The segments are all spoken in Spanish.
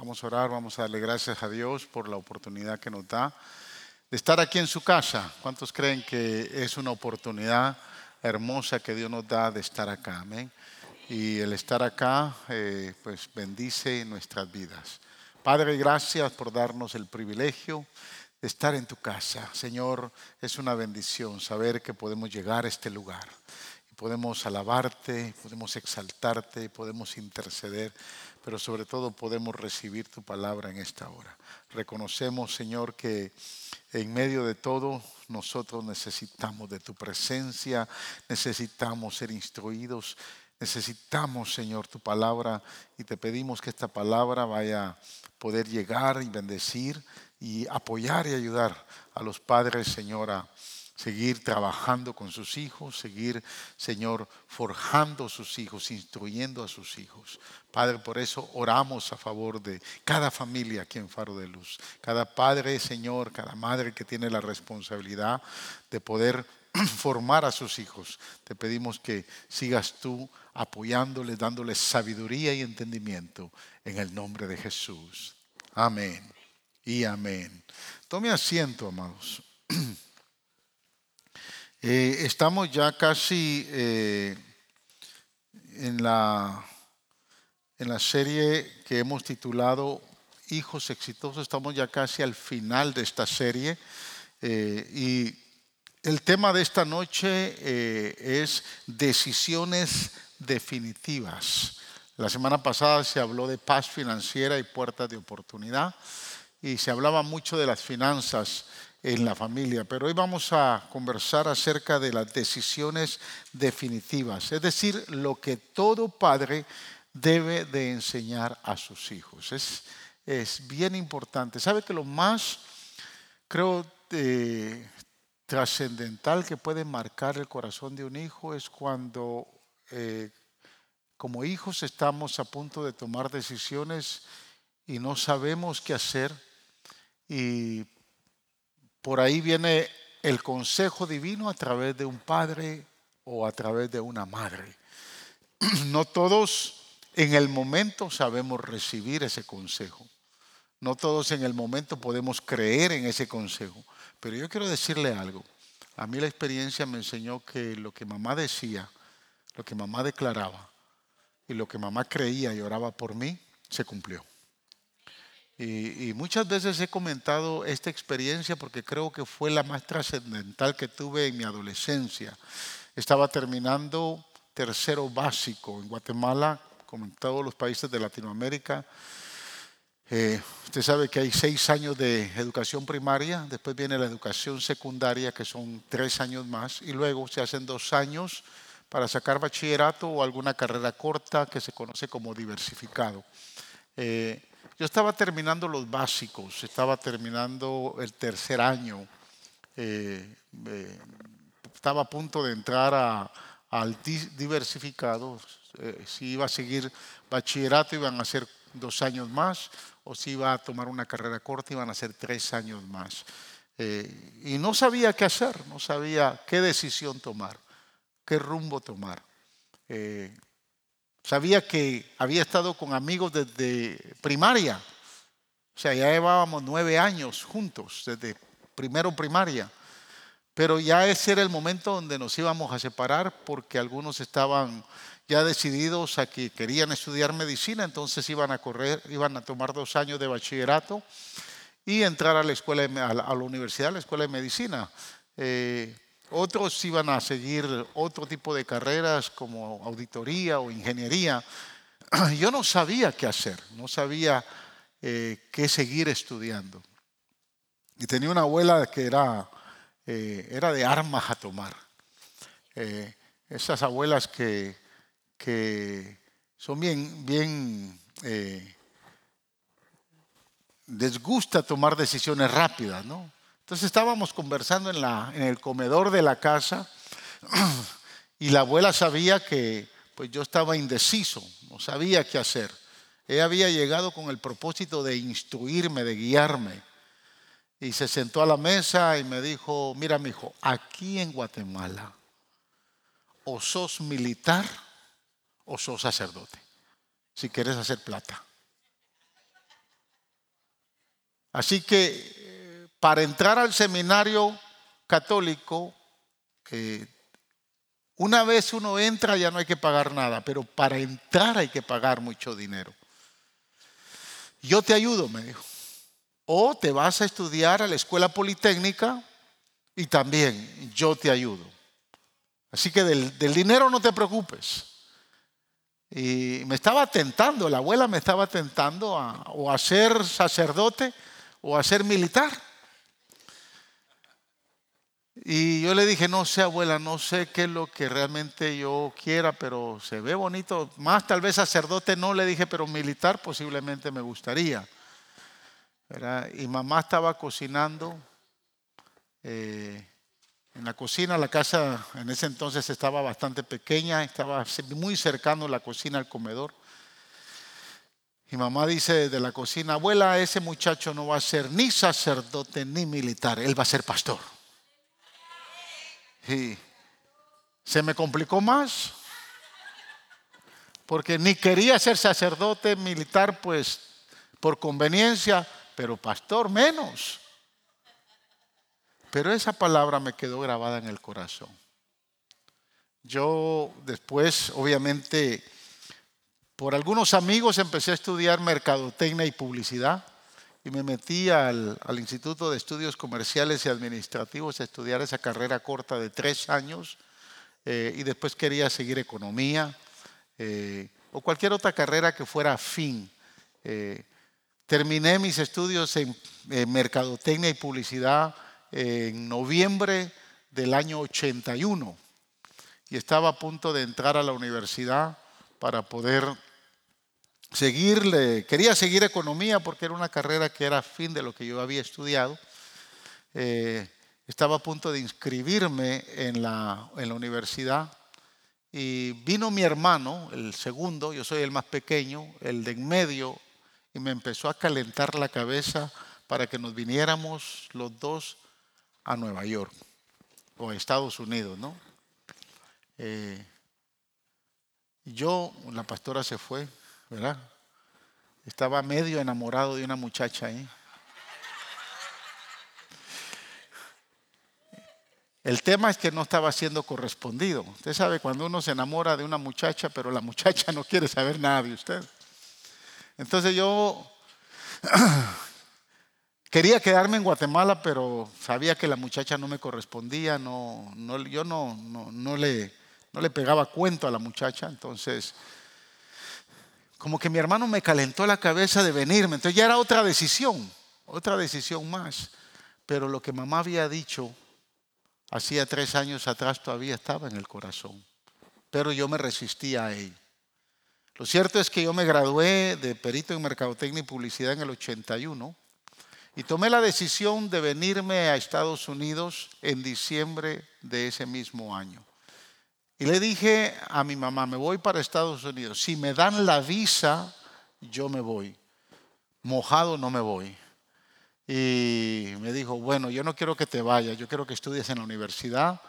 Vamos a orar, vamos a darle gracias a Dios por la oportunidad que nos da de estar aquí en su casa. ¿Cuántos creen que es una oportunidad hermosa que Dios nos da de estar acá? Amén. Y el estar acá, eh, pues bendice nuestras vidas. Padre, gracias por darnos el privilegio de estar en tu casa. Señor, es una bendición saber que podemos llegar a este lugar podemos alabarte, podemos exaltarte, podemos interceder, pero sobre todo podemos recibir tu palabra en esta hora. Reconocemos, Señor, que en medio de todo nosotros necesitamos de tu presencia, necesitamos ser instruidos, necesitamos, Señor, tu palabra y te pedimos que esta palabra vaya a poder llegar y bendecir y apoyar y ayudar a los padres, Señora seguir trabajando con sus hijos, seguir, Señor, forjando sus hijos, instruyendo a sus hijos. Padre, por eso oramos a favor de cada familia aquí en Faro de Luz, cada padre, Señor, cada madre que tiene la responsabilidad de poder formar a sus hijos. Te pedimos que sigas tú apoyándoles, dándoles sabiduría y entendimiento en el nombre de Jesús. Amén y amén. Tome asiento, amados. Eh, estamos ya casi eh, en, la, en la serie que hemos titulado Hijos Exitosos. Estamos ya casi al final de esta serie. Eh, y el tema de esta noche es decisiones definitivas. La semana pasada se habló de paz financiera y puertas de oportunidad y se hablaba mucho de las finanzas en la familia, pero hoy vamos a conversar acerca de las decisiones definitivas, es decir, lo que todo padre debe de enseñar a sus hijos. Es, es bien importante. ¿Sabe que lo más, creo, eh, trascendental que puede marcar el corazón de un hijo es cuando eh, como hijos estamos a punto de tomar decisiones y no sabemos qué hacer y por ahí viene el consejo divino a través de un padre o a través de una madre. No todos en el momento sabemos recibir ese consejo. No todos en el momento podemos creer en ese consejo. Pero yo quiero decirle algo. A mí la experiencia me enseñó que lo que mamá decía, lo que mamá declaraba y lo que mamá creía y oraba por mí, se cumplió. Y, muchas veces he comentado esta experiencia porque creo que fue la más trascendental que tuve en mi adolescencia. Estaba terminando tercero básico en Guatemala, como en todos los países de Latinoamérica. Eh, usted sabe que hay seis años de educación primaria, después viene la educación secundaria, que son tres años más, y luego se hacen dos años para sacar bachillerato o alguna carrera corta que se conoce como diversificado. Eh, yo estaba terminando los básicos, estaba terminando el tercer año, eh, eh, estaba a punto de entrar al diversificado, eh, si iba a seguir bachillerato iban a ser dos años más, o si iba a tomar una carrera corta iban a ser tres años más. y no sabía qué hacer, no sabía qué decisión tomar, qué rumbo tomar. Sabía que había estado con amigos desde primaria. O sea, ya llevábamos nueve años juntos, desde primero primaria. Pero ya ese era el momento donde nos íbamos a separar porque algunos estaban ya decididos a que querían estudiar medicina, entonces iban a correr, iban a tomar dos años de bachillerato y entrar a la escuela, a la, universidad, a la escuela de medicina. Eh, otros iban a seguir otro tipo de carreras como auditoría o ingeniería. Yo no sabía qué hacer, no sabía eh, qué seguir estudiando. Y tenía una abuela que era, eh, era de armas a tomar. Eh, esas abuelas que, que son bien, bien les gusta tomar decisiones rápidas, ¿no? Entonces estábamos conversando en, la, en el comedor de la casa y la abuela sabía que pues yo estaba indeciso, no sabía qué hacer. Ella había llegado con el propósito de instruirme, de guiarme. Y se sentó a la mesa y me dijo, mira, mi hijo, aquí en Guatemala, o sos militar o sos sacerdote, si quieres hacer plata. Así que para entrar al seminario católico, eh, una vez uno entra ya no hay que pagar nada, pero para entrar hay que pagar mucho dinero. Yo te ayudo, me dijo. O te vas a estudiar a la escuela politécnica y también yo te ayudo. Así que del, dinero no te preocupes. Y me estaba tentando, la abuela me estaba tentando a, o a ser sacerdote o a ser militar. Y yo le dije, no sé, abuela, no sé qué es lo que realmente yo quiera, pero se ve bonito. Más tal vez sacerdote no le dije, pero militar posiblemente me gustaría. Y mamá estaba cocinando eh, en la cocina. La casa en ese entonces estaba bastante pequeña, estaba muy cercano la cocina al comedor. Y mamá dice de la cocina, abuela, ese muchacho no va a ser ni sacerdote ni militar, él va a ser pastor. Y se me complicó más, porque ni quería ser sacerdote militar, pues por conveniencia, pero pastor menos. Pero esa palabra me quedó grabada en el corazón. Yo después, obviamente, por algunos amigos empecé a estudiar mercadotecnia y publicidad y me metí al, Instituto de Estudios Comerciales y Administrativos a estudiar esa carrera corta de tres años eh, y después quería seguir economía eh, o cualquier otra carrera que fuera afín. Eh, terminé mis estudios en mercadotecnia y publicidad en noviembre del año 81 y estaba a punto de entrar a la universidad para poder seguirle, quería seguir economía porque era una carrera que era fin de lo que yo había estudiado. Eh, estaba a punto de inscribirme en la, en la universidad y vino mi hermano, el segundo, yo soy el más pequeño, el de en medio, y me empezó a calentar la cabeza para que nos viniéramos los dos a Nueva York o a Estados Unidos, ¿no? Eh, yo, la pastora se fue, ¿verdad? Estaba medio enamorado de una muchacha ahí. El tema es que no estaba siendo correspondido. Usted sabe cuando uno se enamora de una muchacha, pero la muchacha no quiere saber nada de usted. Entonces yo quería quedarme en Guatemala, pero sabía que la muchacha no me correspondía, no, yo no, no, no, le, no le pegaba cuento a la muchacha, entonces como que mi hermano me calentó la cabeza de venirme. Entonces ya era otra decisión, otra decisión más. Pero lo que mamá había dicho hacía tres años atrás todavía estaba en el corazón. Pero yo me resistía a él. Lo cierto es que yo me gradué de perito en mercadotecnia y publicidad en el 81 y tomé la decisión de venirme a Estados Unidos en diciembre de ese mismo año. Y le dije a mi mamá, me voy para Estados Unidos. Si me dan la visa, yo me voy. Mojado no me voy. Y me dijo, bueno, yo no quiero que te vayas, yo quiero que estudies en la universidad,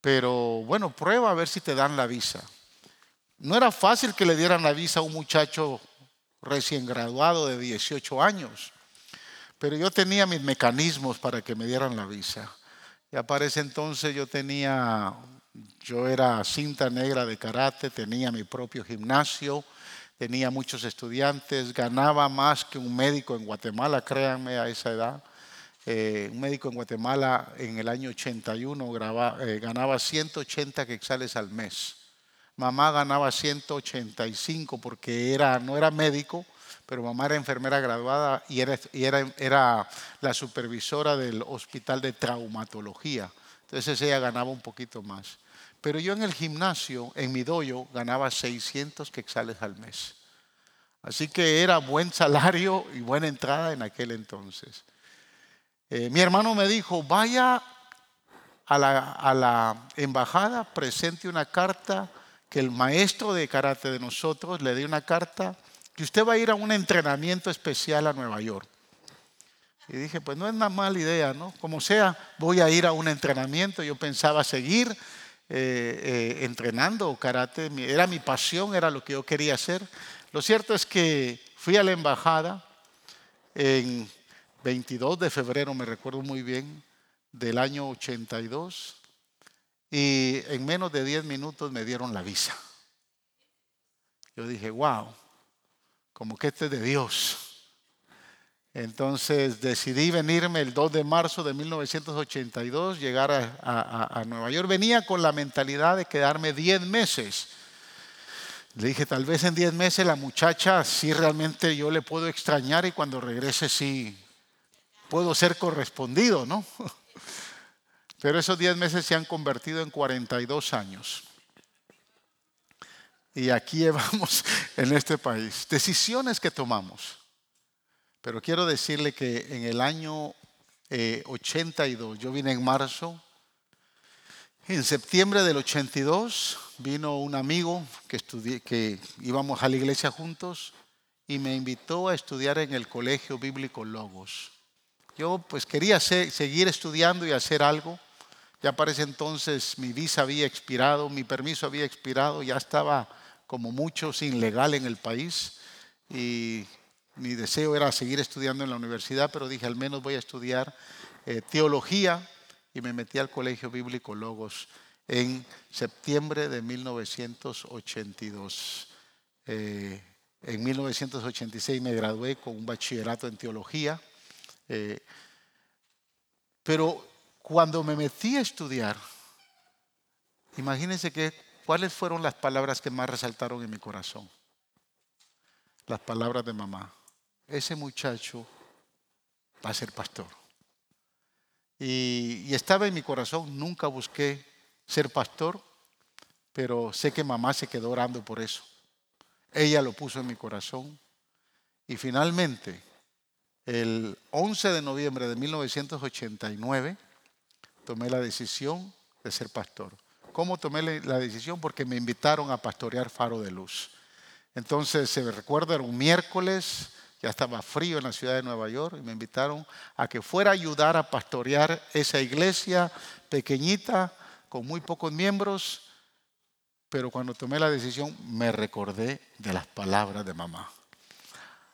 pero bueno, prueba a ver si te dan la visa. No era fácil que le dieran la visa a un muchacho recién graduado de 18 años, pero yo tenía mis mecanismos para que me dieran la visa. Y aparece entonces yo tenía yo era cinta negra de karate, tenía mi propio gimnasio, tenía muchos estudiantes, ganaba más que un médico en Guatemala, créanme a esa edad. Eh, un médico en Guatemala en el año 81 eh, ganaba 180 quetzales al mes. Mamá ganaba 185 porque era, no era médico, pero mamá era enfermera graduada y era, era, era la supervisora del hospital de traumatología. Entonces ella ganaba un poquito más. Pero yo en el gimnasio, en mi doyo, ganaba 600 quetzales al mes. Así que era buen salario y buena entrada en aquel entonces. Eh, mi hermano me dijo, vaya a la, a la, embajada, presente una carta, que el maestro de karate de nosotros le dé una carta, que usted va a ir a un entrenamiento especial a Nueva York. Y dije, pues no es una mala idea, ¿no? Como sea, voy a ir a un entrenamiento. Yo pensaba seguir eh, eh, entrenando karate, era mi pasión, era lo que yo quería hacer. Lo cierto es que fui a la embajada, en 22 de febrero, me recuerdo muy bien, del año 82, y en menos de 10 minutos me dieron la visa. Yo dije, wow, como que este es de Dios. Entonces decidí venirme el 2 de marzo de 1982, llegar a, Nueva York. Venía con la mentalidad de quedarme 10 meses. Le dije, tal vez en 10 meses la muchacha sí realmente yo le puedo extrañar y cuando regrese sí puedo ser correspondido, ¿no? Pero esos 10 meses se han convertido en 42 años. Y aquí llevamos en este país decisiones que tomamos pero quiero decirle que en el año 82, eh, yo vine en marzo, en septiembre del 82 vino un amigo que, que íbamos a la iglesia juntos y me invitó a estudiar en el Colegio Bíblico Logos. Yo pues quería seguir estudiando y hacer algo. Ya para ese entonces mi visa había expirado, mi permiso había expirado, ya estaba como muchos ilegal en el país y mi deseo era seguir estudiando en la universidad, pero dije, al menos voy a estudiar eh, teología y me metí al Colegio Bíblico Logos en septiembre de 1982. Eh, en 1986 me gradué con un bachillerato en teología, eh, pero cuando me metí a estudiar, imagínense que, cuáles fueron las palabras que más resaltaron en mi corazón. Las palabras de mamá ese muchacho va a ser pastor. Y, estaba en mi corazón, nunca busqué ser pastor, pero sé que mamá se quedó orando por eso. Ella lo puso en mi corazón. Y finalmente, el 11 de noviembre de 1989, tomé la decisión de ser pastor. ¿Cómo tomé la decisión? Porque me invitaron a pastorear Faro de Luz. Entonces, se me recuerda, era un miércoles, ya estaba frío en la ciudad de Nueva York y me invitaron a que fuera a ayudar a pastorear esa iglesia pequeñita con muy pocos miembros, pero cuando tomé la decisión me recordé de las palabras de mamá.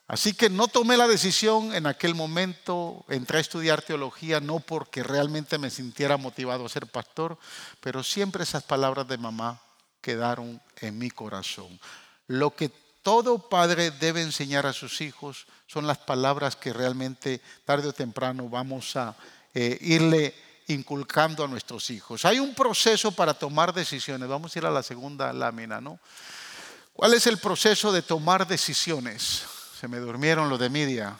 Así que no tomé la decisión en aquel momento, entré a estudiar teología no porque realmente me sintiera motivado a ser pastor, pero siempre esas palabras de mamá quedaron en mi corazón. Lo que todo padre debe enseñar a sus hijos son las palabras que realmente tarde o temprano vamos a eh, irle inculcando a nuestros hijos. Hay un proceso para tomar decisiones. Vamos a ir a la segunda lámina, ¿no? ¿Cuál es el proceso de tomar decisiones? Se me durmieron los de media.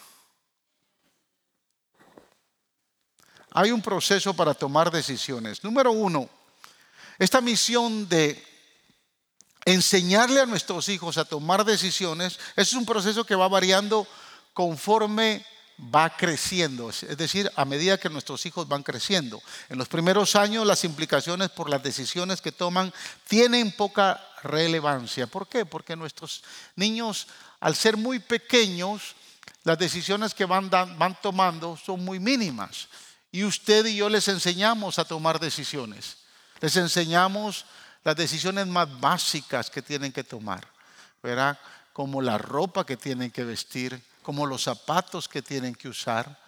Hay un proceso para tomar decisiones. Número uno, esta misión de enseñarle a nuestros hijos a tomar decisiones, es un proceso que va variando conforme va creciendo, es decir, a medida que nuestros hijos van creciendo. En los primeros años las implicaciones por las decisiones que toman tienen poca relevancia. ¿Por qué? Porque nuestros niños, al ser muy pequeños, las decisiones que van, van tomando son muy mínimas. Y usted y yo les enseñamos a tomar decisiones. Les enseñamos las decisiones más básicas que tienen que tomar, ¿verdad? Como la ropa que tienen que vestir, como los zapatos que tienen que usar.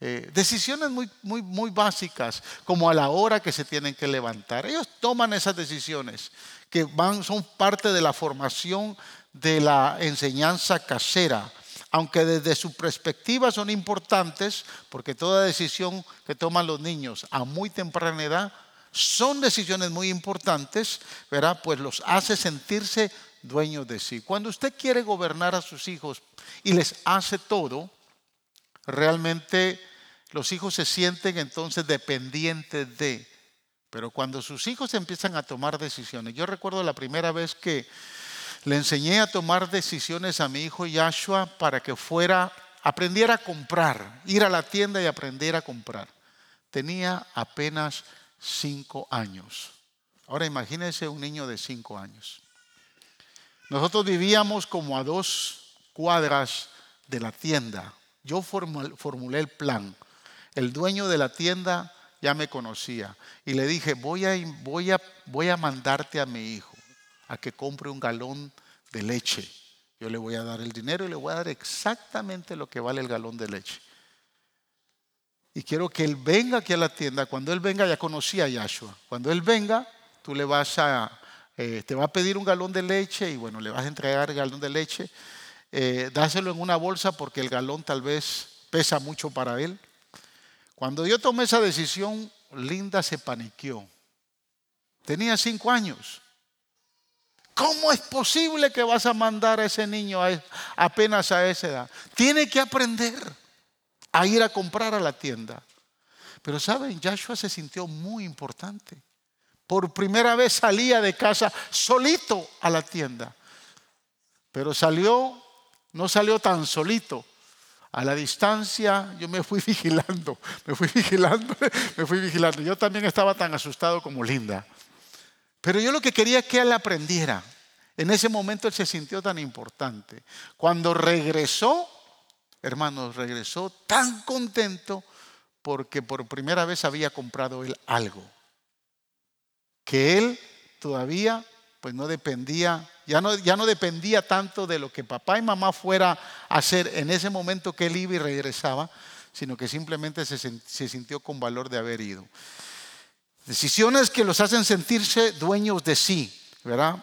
Eh, decisiones muy, muy, muy básicas, como a la hora que se tienen que levantar. Ellos toman esas decisiones que son parte de la formación de la enseñanza casera, aunque desde su perspectiva son importantes, porque toda decisión que toman los niños a muy temprana edad son decisiones muy importantes, ¿verdad? Pues los hace sentirse dueños de sí. Cuando usted quiere gobernar a sus hijos y les hace todo, realmente los hijos se sienten entonces dependientes de. Pero cuando sus hijos empiezan a tomar decisiones, yo recuerdo la primera vez que le enseñé a tomar decisiones a mi hijo Yashua para que fuera, aprendiera a comprar, ir a la tienda y aprender a comprar. Tenía apenas cinco años. Ahora imagínense un niño de cinco años. Nosotros vivíamos como a dos cuadras de la tienda. Yo formulé el plan. El dueño de la tienda ya me conocía y le dije, voy a, voy a, voy a mandarte a mi hijo a que compre un galón de leche. Yo le voy a dar el dinero y le voy a dar exactamente lo que vale el galón de leche. Y quiero que él venga aquí a la tienda. Cuando él venga, ya conocía a Yahshua. Cuando él venga, tú le vas a, eh, te va a pedir un galón de leche y bueno, le vas a entregar el galón de leche. Eh, dáselo en una bolsa porque el galón tal vez pesa mucho para él. Cuando yo tomé esa decisión, Linda se paniqueó. Tenía cinco años. ¿Cómo es posible que vas a mandar a ese niño apenas a esa edad? Tiene que aprender a ir a comprar a la tienda. Pero saben, Joshua se sintió muy importante. Por primera vez salía de casa solito a la tienda. Pero salió, no salió tan solito. A la distancia yo me fui vigilando, me fui vigilando, me fui vigilando. Yo también estaba tan asustado como Linda. Pero yo lo que quería es que él aprendiera. En ese momento él se sintió tan importante. Cuando regresó, hermanos, regresó tan contento porque por primera vez había comprado él algo. Que él todavía pues no dependía, ya no, ya no dependía tanto de lo que papá y mamá fuera a hacer en ese momento que él iba y regresaba, sino que simplemente se, se sintió con valor de haber ido. Decisiones que los hacen sentirse dueños de sí, ¿verdad?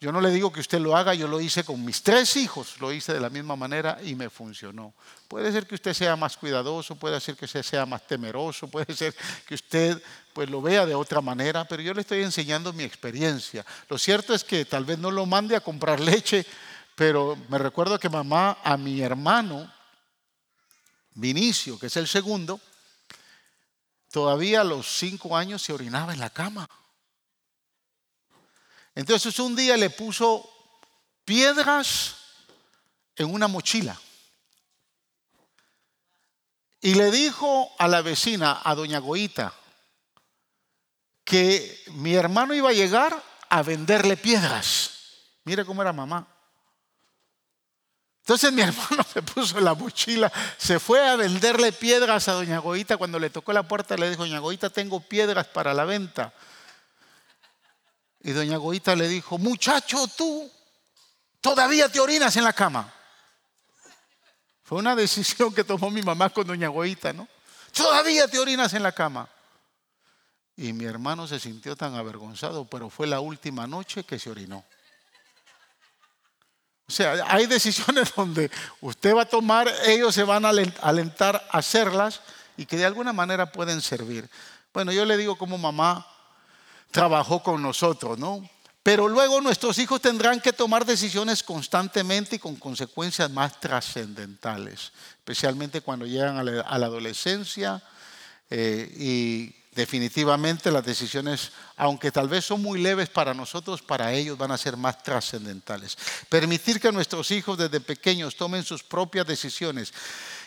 Yo no le digo que usted lo haga, yo lo hice con mis tres hijos, lo hice de la misma manera y me funcionó. Puede ser que usted sea más cuidadoso, puede ser que usted sea más temeroso, puede ser que usted pues lo vea de otra manera, pero yo le estoy enseñando mi experiencia. Lo cierto es que tal vez no lo mande a comprar leche, pero me recuerdo que mamá a mi hermano Vinicio, que es el segundo, todavía a los cinco años se orinaba en la cama. Entonces un día le puso piedras en una mochila. Y le dijo a la vecina, a doña Goita, que mi hermano iba a llegar a venderle piedras. Mire cómo era mamá. Entonces mi hermano se puso la mochila, se fue a venderle piedras a doña Goita. Cuando le tocó la puerta le dijo, doña Goita, tengo piedras para la venta. Y doña Goita le dijo, muchacho, tú todavía te orinas en la cama. Fue una decisión que tomó mi mamá con doña Goita, ¿no? Todavía te orinas en la cama. Y mi hermano se sintió tan avergonzado, pero fue la última noche que se orinó. O sea, hay decisiones donde usted va a tomar, ellos se van a alentar a hacerlas y que de alguna manera pueden servir. Bueno, yo le digo como mamá, trabajó con nosotros, ¿no? Pero luego nuestros hijos tendrán que tomar decisiones constantemente y con consecuencias más trascendentales, especialmente cuando llegan a la, adolescencia eh, y definitivamente las decisiones, aunque tal vez son muy leves para nosotros, para ellos van a ser más trascendentales. Permitir que nuestros hijos desde pequeños tomen sus propias decisiones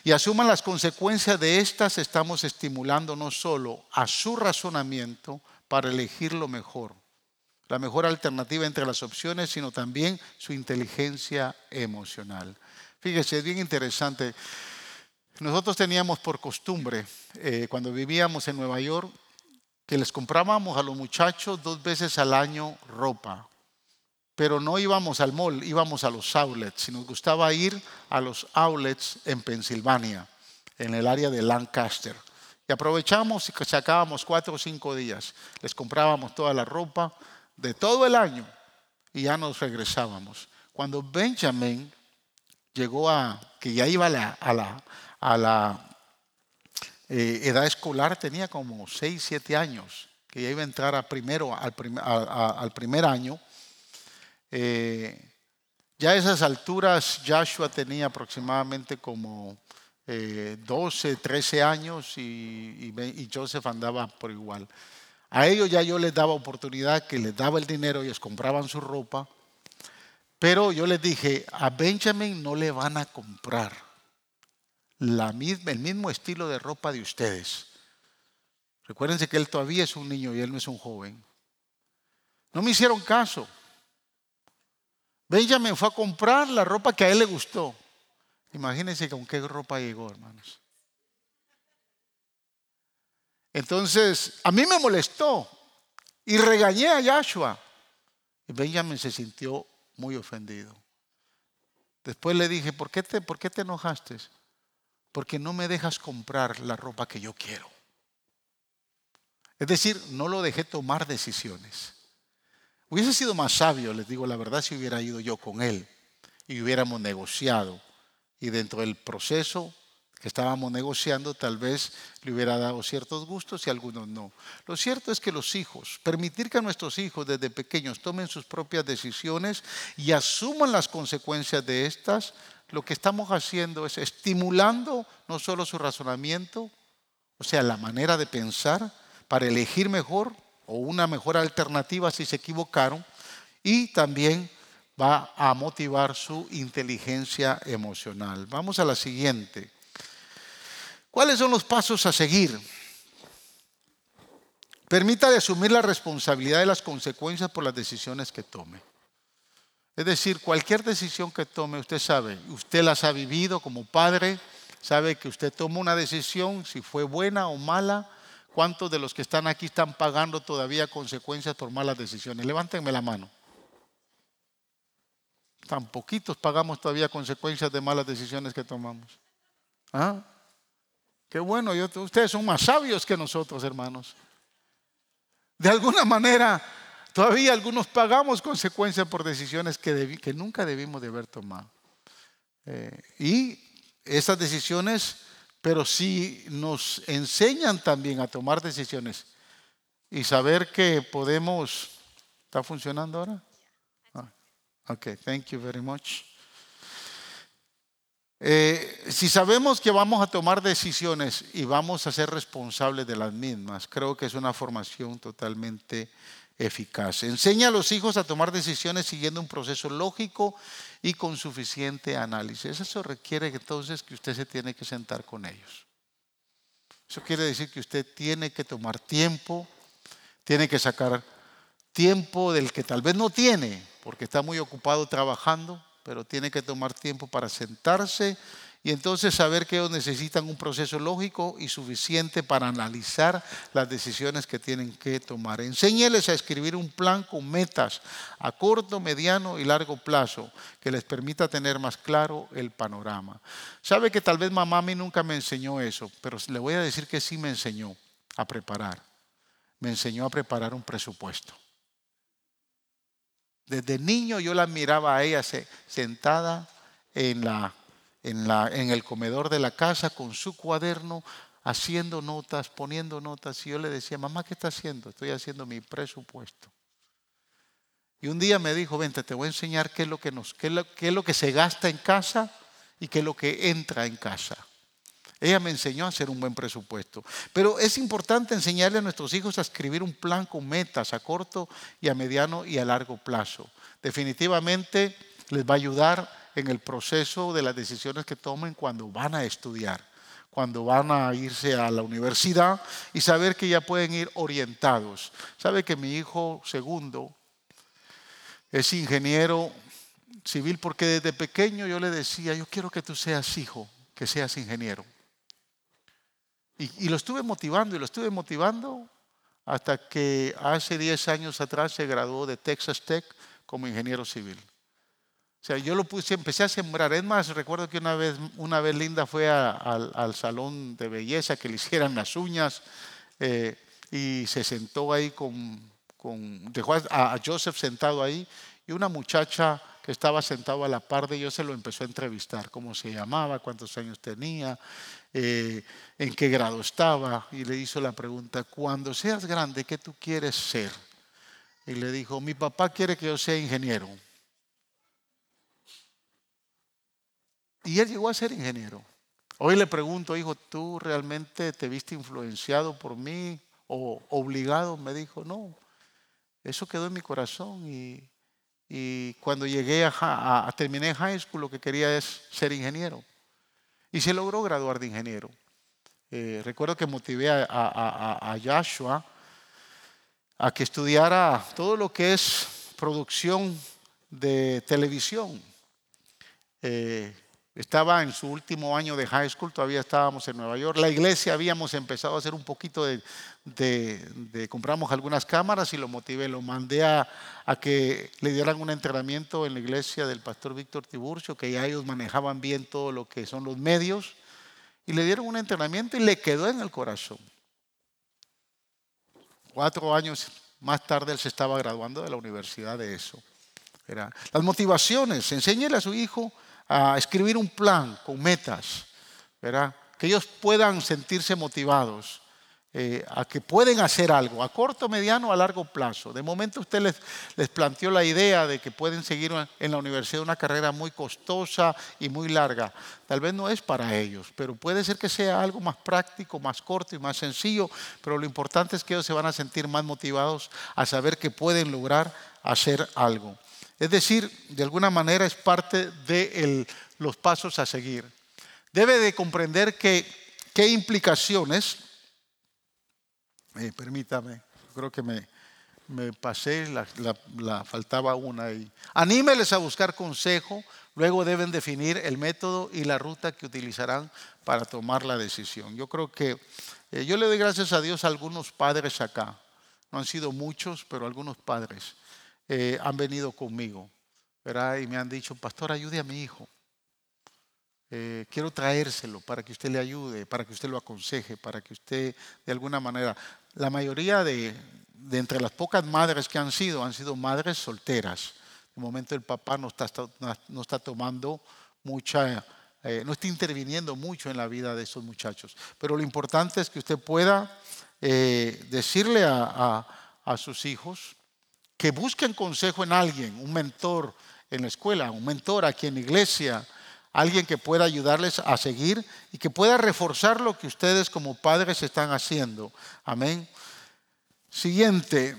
y asuman las consecuencias de estas, estamos estimulando no solo a su razonamiento, para elegir lo mejor, la mejor alternativa entre las opciones, sino también su inteligencia emocional. Fíjese, es bien interesante. Nosotros teníamos por costumbre, eh, cuando vivíamos en Nueva York, que les comprábamos a los muchachos dos veces al año ropa. Pero no íbamos al mall, íbamos a los outlets. Y nos gustaba ir a los outlets en Pensilvania, en el área de Lancaster. Y aprovechamos y sacábamos cuatro o cinco días. Les comprábamos toda la ropa de todo el año y ya nos regresábamos. Cuando Benjamin llegó a, que ya iba a la, a la, eh, edad escolar, tenía como seis, siete años, que ya iba a entrar a primero, al, primer año. Eh, ya a esas alturas Joshua tenía aproximadamente como 12, eh, 13 años y, Joseph andaba por igual. A ellos ya yo les daba oportunidad que les daba el dinero y les compraban su ropa. Pero yo les dije, a Benjamin no le van a comprar la misma, el mismo estilo de ropa de ustedes. Recuérdense que él todavía es un niño y él no es un joven. No me hicieron caso. Benjamin fue a comprar la ropa que a él le gustó. Imagínense con qué ropa llegó, hermanos. Entonces, a mí me molestó y regañé a Yahshua. Y Benjamin se sintió muy ofendido. Después le dije, ¿por qué te, por qué te enojaste? porque no me dejas comprar la ropa que yo quiero. Es decir, no lo dejé tomar decisiones. Hubiese sido más sabio, les digo la verdad, si hubiera ido yo con él y hubiéramos negociado. Y dentro del proceso que estábamos negociando, tal vez le hubiera dado ciertos gustos y algunos no. Lo cierto es que los hijos, permitir que nuestros hijos desde pequeños tomen sus propias decisiones y asuman las consecuencias de estas, lo que estamos haciendo es estimulando no solo su razonamiento, o sea, la manera de pensar para elegir mejor o una mejor alternativa si se equivocaron, y también va a motivar su inteligencia emocional. Vamos a la siguiente. ¿Cuáles son los pasos a seguir? Permítale asumir la responsabilidad de las consecuencias por las decisiones que tome. Es decir, cualquier decisión que tome, usted sabe, usted las ha vivido como padre, sabe que usted toma una decisión, si fue buena o mala, ¿cuántos de los que están aquí están pagando todavía consecuencias por malas decisiones? Levántenme la mano. Tan poquitos pagamos todavía consecuencias de malas decisiones que tomamos. ¿Ah? Qué bueno, ustedes son más sabios que nosotros, hermanos. De alguna manera, todavía algunos pagamos consecuencias por decisiones que, nunca debimos de haber tomado. Eh, y esas decisiones, pero sí nos enseñan también a tomar decisiones y saber que podemos... ¿Está funcionando ahora? Ok, thank you very much. Eh, si sabemos que vamos a tomar decisiones y vamos a ser responsables de las mismas, creo que es una formación totalmente eficaz. Enseña a los hijos a tomar decisiones siguiendo un proceso lógico y con suficiente análisis. Eso requiere entonces que usted se tiene que sentar con ellos. Eso quiere decir que usted tiene que tomar tiempo, tiene que sacar tiempo del que tal vez no tiene, porque está muy ocupado trabajando, pero tiene que tomar tiempo para sentarse y entonces saber que ellos necesitan un proceso lógico y suficiente para analizar las decisiones que tienen que tomar. Enséñeles a escribir un plan con metas a corto, mediano y largo plazo que les permita tener más claro el panorama. Sabe que tal vez mamá a mí nunca me enseñó eso, pero le voy a decir que sí me enseñó a preparar. Me enseñó a preparar un presupuesto. Desde niño yo la miraba a ella sentada en, la, en, la, en el comedor de la casa con su cuaderno, haciendo notas, poniendo notas. Y yo le decía, mamá, ¿qué está haciendo? Estoy haciendo mi presupuesto. Y un día me dijo, vente, te voy a enseñar qué es lo que, nos, qué qué es lo que se gasta en casa y qué es lo que entra en casa. Ella me enseñó a hacer un buen presupuesto. Pero es importante enseñarle a nuestros hijos a escribir un plan con metas a corto y a mediano y a largo plazo. Definitivamente les va a ayudar en el proceso de las decisiones que tomen cuando van a estudiar, cuando van a irse a la universidad y saber que ya pueden ir orientados. Sabe que mi hijo segundo es ingeniero civil porque desde pequeño yo le decía, yo quiero que tú seas hijo, que seas ingeniero. Y, lo estuve motivando y lo estuve motivando hasta que hace 10 años atrás se graduó de Texas Tech como ingeniero civil. O sea, yo lo puse, empecé a sembrar. Es más, recuerdo que una vez, una vez Linda fue al, salón de belleza que le hicieran las uñas eh, y se sentó ahí con, con dejó a, Joseph sentado ahí y una muchacha que estaba sentado a la par de ellos se lo empezó a entrevistar, cómo se llamaba, cuántos años tenía, eh, en qué grado estaba, y le hizo la pregunta, cuando seas grande, ¿qué tú quieres ser? Y le dijo, mi papá quiere que yo sea ingeniero. Y él llegó a ser ingeniero. Hoy le pregunto, hijo, ¿tú realmente te viste influenciado por mí o obligado? Me dijo, no, eso quedó en mi corazón y, cuando llegué a, a, terminé high school lo que quería es ser ingeniero. Y se logró graduar de ingeniero. Eh, recuerdo que motivé a, a, Joshua a que estudiara todo lo que es producción de televisión. Eh, estaba en su último año de high school, todavía estábamos en Nueva York. La iglesia habíamos empezado a hacer un poquito de, compramos algunas cámaras y lo motivé, lo mandé a, que le dieran un entrenamiento en la iglesia del pastor Víctor Tiburcio, que ya ellos manejaban bien todo lo que son los medios. Y le dieron un entrenamiento y le quedó en el corazón. Cuatro años más tarde él se estaba graduando de la universidad de eso. Las motivaciones, enséñele a su hijo a escribir un plan con metas, que ellos puedan sentirse motivados. Eh, a que pueden hacer algo a corto, mediano, a largo plazo. De momento usted les, les planteó la idea de que pueden seguir en la universidad una carrera muy costosa y muy larga. Tal vez no es para ellos, pero puede ser que sea algo más práctico, más corto y más sencillo, pero lo importante es que ellos se van a sentir más motivados a saber que pueden lograr hacer algo. Es decir, de alguna manera es parte de los pasos a seguir. Debe de comprender que, qué implicaciones eh, permítame, creo que me, pasé, la, faltaba una ahí. Anímeles a buscar consejo, luego deben definir el método y la ruta que utilizarán para tomar la decisión. Yo creo que eh, yo le doy gracias a Dios a algunos padres acá, no han sido muchos, pero algunos padres eh, han venido conmigo, ¿verdad? Y me han dicho, pastor, ayude a mi hijo. quiero traérselo para que usted le ayude, para que usted lo aconseje, para que usted de alguna manera la mayoría de, entre las pocas madres que han sido, han sido madres solteras. De momento el papá no está, no está tomando mucha, eh, no está interviniendo mucho en la vida de esos muchachos. Pero lo importante es que usted pueda eh, decirle a sus hijos que busquen consejo en alguien, un mentor en la escuela, un mentor aquí en la iglesia, alguien que pueda ayudarles a seguir y que pueda reforzar lo que ustedes como padres están haciendo. Amén. Siguiente,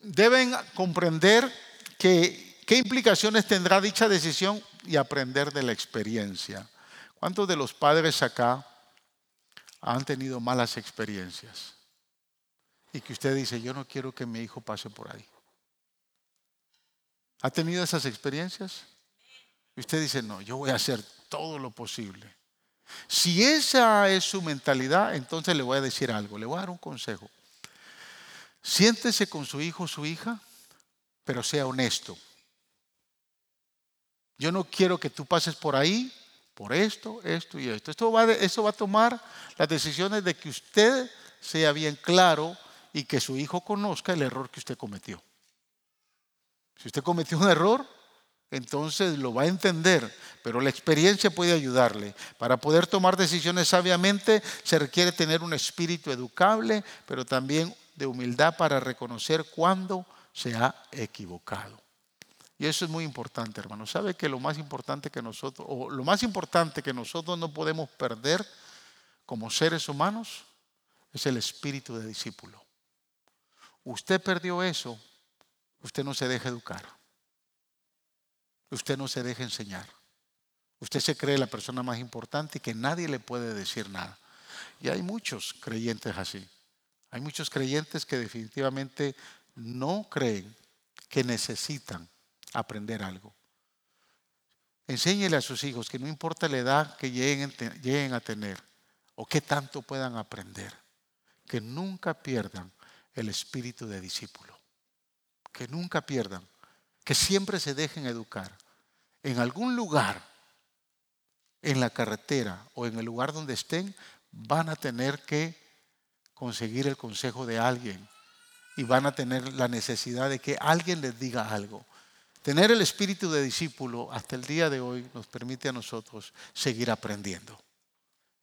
deben comprender que, qué implicaciones tendrá dicha decisión y aprender de la experiencia. ¿Cuántos de los padres acá han tenido malas experiencias? Y que usted dice, yo no quiero que mi hijo pase por ahí. ¿Ha tenido esas experiencias? Y usted dice, no, yo voy a hacer todo lo posible. Si esa es su mentalidad, entonces le voy a decir algo, le voy a dar un consejo. Siéntese con su hijo o su hija, pero sea honesto. Yo no quiero que tú pases por ahí por esto, esto y esto. Esto va, va a tomar las decisiones de que usted sea bien claro y que su hijo conozca el error que usted cometió. Si usted cometió un error, entonces lo va a entender, pero la experiencia puede ayudarle. Para poder tomar decisiones sabiamente se requiere tener un espíritu educable, pero también de humildad para reconocer cuándo se ha equivocado. Y eso es muy importante, hermano. ¿Sabe que lo más importante que nosotros, o lo más importante que nosotros no podemos perder como seres humanos es el espíritu de discípulo? Usted perdió eso, usted no se deja educar. Usted no se deja enseñar. Usted se cree la persona más importante y que nadie le puede decir nada. Y hay muchos creyentes así. Hay muchos creyentes que definitivamente no creen que necesitan aprender algo. Enséñele a sus hijos que no importa la edad que lleguen, a tener o qué tanto puedan aprender, que nunca pierdan el espíritu de discípulo. Que nunca pierdan que siempre se dejen educar. En algún lugar, en la carretera o en el lugar donde estén, van a tener que conseguir el consejo de alguien y van a tener la necesidad de que alguien les diga algo. Tener el espíritu de discípulo hasta el día de hoy nos permite a nosotros seguir aprendiendo.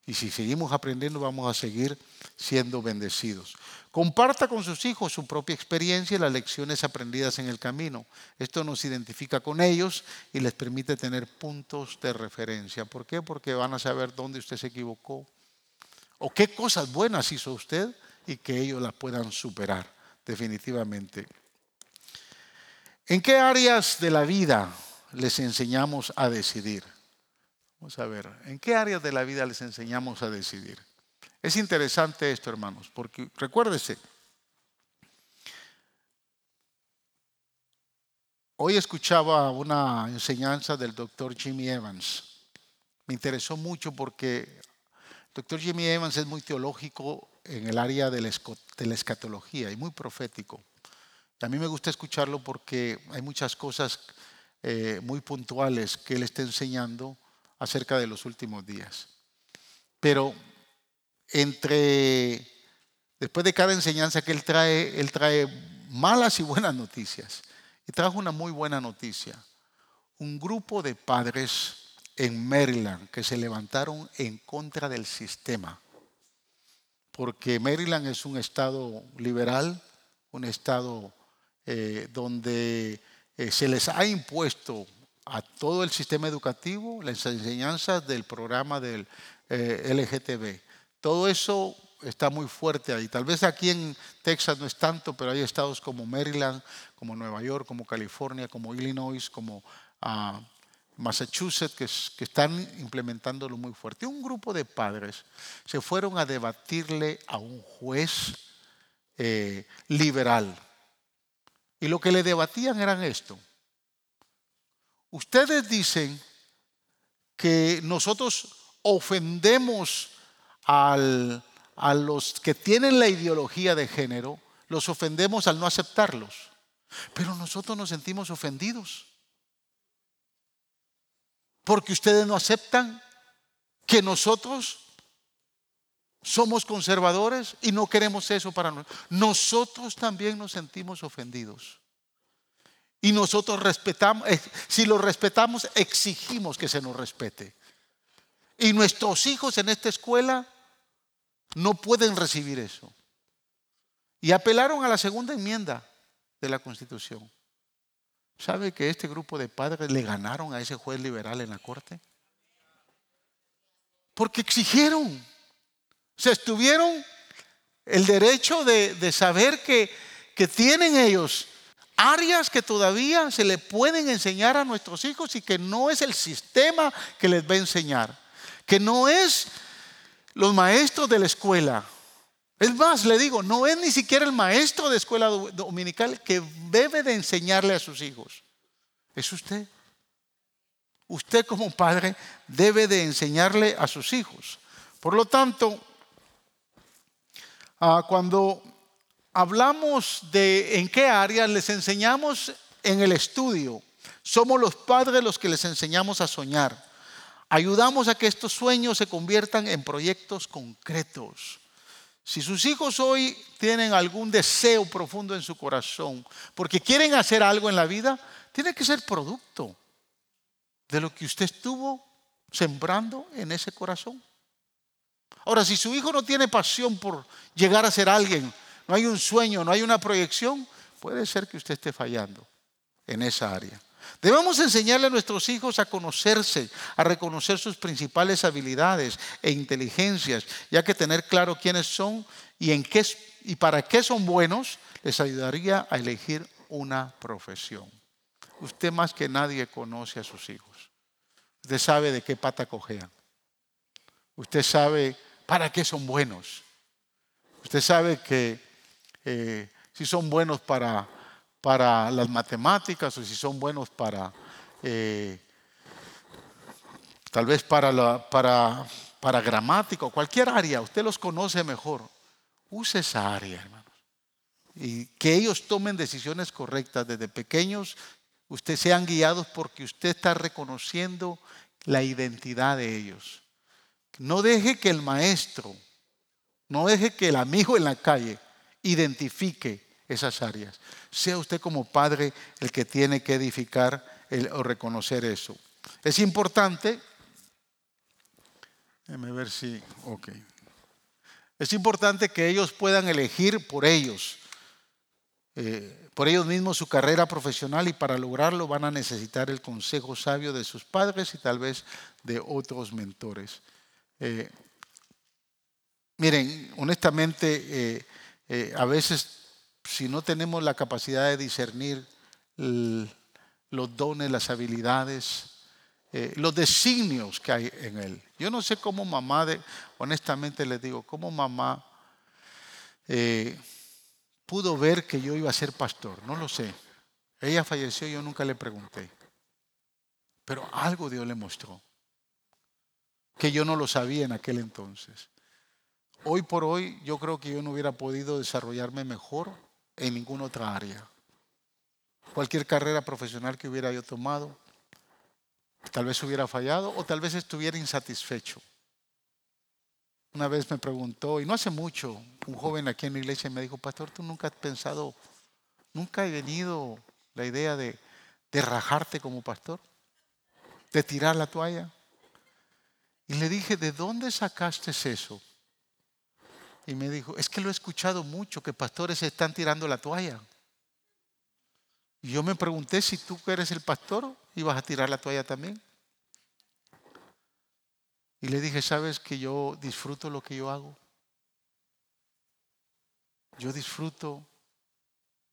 Y si seguimos aprendiendo vamos a seguir siendo bendecidos. Comparta con sus hijos su propia experiencia y las lecciones aprendidas en el camino. Esto nos identifica con ellos y les permite tener puntos de referencia. ¿Por qué? Porque van a saber dónde usted se equivocó o qué cosas buenas hizo usted y que ellos las puedan superar definitivamente. ¿En qué áreas de la vida les enseñamos a decidir? Vamos a ver, ¿en qué áreas de la vida les enseñamos a decidir? Es interesante esto, hermanos, porque recuérdese, hoy escuchaba una enseñanza del doctor Jimmy Evans. Me interesó mucho porque el doctor Jimmy Evans es muy teológico en el área de la escatología y muy profético. a mí me gusta escucharlo porque hay muchas cosas eh, muy puntuales que él está enseñando acerca de los últimos días. Pero entre, después de cada enseñanza que él trae, él trae malas y buenas noticias. Y trajo una muy buena noticia. Un grupo de padres en Maryland que se levantaron en contra del sistema. Porque Maryland es un estado liberal, un estado eh, donde eh, se les ha impuesto a todo el sistema educativo las enseñanzas del programa del eh, LGTB. Todo eso está muy fuerte ahí. Tal vez aquí en Texas no es tanto, pero hay estados como Maryland, como Nueva York, como California, como Illinois, como ah, Massachusetts, que, están implementándolo muy fuerte. Un grupo de padres se fueron a debatirle a un juez eh, liberal. Y lo que le debatían eran esto. Ustedes dicen que nosotros ofendemos a los que tienen la ideología de género, los ofendemos al no aceptarlos. Pero nosotros nos sentimos ofendidos. Porque ustedes no aceptan que nosotros somos conservadores y no queremos eso para nosotros. Nosotros también nos sentimos ofendidos. Y nosotros respetamos, eh, si lo respetamos, exigimos que se nos respete. Y nuestros hijos en esta escuela no pueden recibir eso. Y apelaron a la segunda enmienda de la Constitución. ¿Sabe que este grupo de padres le ganaron a ese juez liberal en la corte? Porque exigieron. Se estuvieron el derecho de, saber que, que tienen ellos áreas que todavía se le pueden enseñar a nuestros hijos y que no es el sistema que les va a enseñar. Que no es los maestros de la escuela. Es más, le digo, no es ni siquiera el maestro de escuela dominical que debe de enseñarle a sus hijos. Es usted. Usted como padre debe de enseñarle a sus hijos. Por lo tanto, ah, cuando hablamos de en qué áreas les enseñamos en el estudio, somos los padres los que les enseñamos a soñar. Ayudamos a que estos sueños se conviertan en proyectos concretos. Si sus hijos hoy tienen algún deseo profundo en su corazón, porque quieren hacer algo en la vida, tiene que ser producto de lo que usted estuvo sembrando en ese corazón. Ahora, si su hijo no tiene pasión por llegar a ser alguien, no hay un sueño, no hay una proyección, puede ser que usted esté fallando en esa área. Debemos enseñarle a nuestros hijos a conocerse, a reconocer sus principales habilidades e inteligencias, ya que tener claro quiénes son y, en qué, y para qué son buenos les ayudaría a elegir una profesión. Usted más que nadie conoce a sus hijos. Usted sabe de qué pata cojean. Usted sabe para qué son buenos. Usted sabe que eh, si son buenos para para las matemáticas o si son buenos para, eh, tal vez para, la, para, para gramática o cualquier área, usted los conoce mejor. Use esa área, hermanos. Y que ellos tomen decisiones correctas desde pequeños, ustedes sean guiados porque usted está reconociendo la identidad de ellos. No deje que el maestro, no deje que el amigo en la calle identifique esas áreas. Sea usted como padre el que tiene que edificar o reconocer eso. Es importante, déjame ver si, ok. Es importante que ellos puedan elegir por ellos, eh, por ellos mismos su carrera profesional y para lograrlo van a necesitar el consejo sabio de sus padres y tal vez de otros mentores. Eh, miren, honestamente, eh, a veces si no tenemos la capacidad de discernir los dones, las habilidades, eh, los designios que hay en él. Yo no sé cómo mamá, de, honestamente les digo, cómo mamá eh, pudo ver que yo iba a ser pastor, no lo sé. Ella falleció y yo nunca le pregunté. Pero algo Dios le mostró, que yo no lo sabía en aquel entonces. Hoy por hoy yo creo que yo no hubiera podido desarrollarme mejor en ninguna otra área. Cualquier carrera profesional que hubiera yo tomado, tal vez hubiera fallado o tal vez estuviera insatisfecho. Una vez me preguntó, y no hace mucho, un joven aquí en la iglesia me dijo, pastor, ¿tú nunca has pensado, nunca he venido la idea de, de rajarte como pastor? ¿De tirar la toalla? Y le dije, ¿de dónde sacaste eso? Y me dijo, es que lo he escuchado mucho, que pastores están tirando la toalla. Y yo me pregunté si tú que eres el pastor ibas a tirar la toalla también. Y le dije, ¿sabes que yo disfruto lo que yo hago? Yo disfruto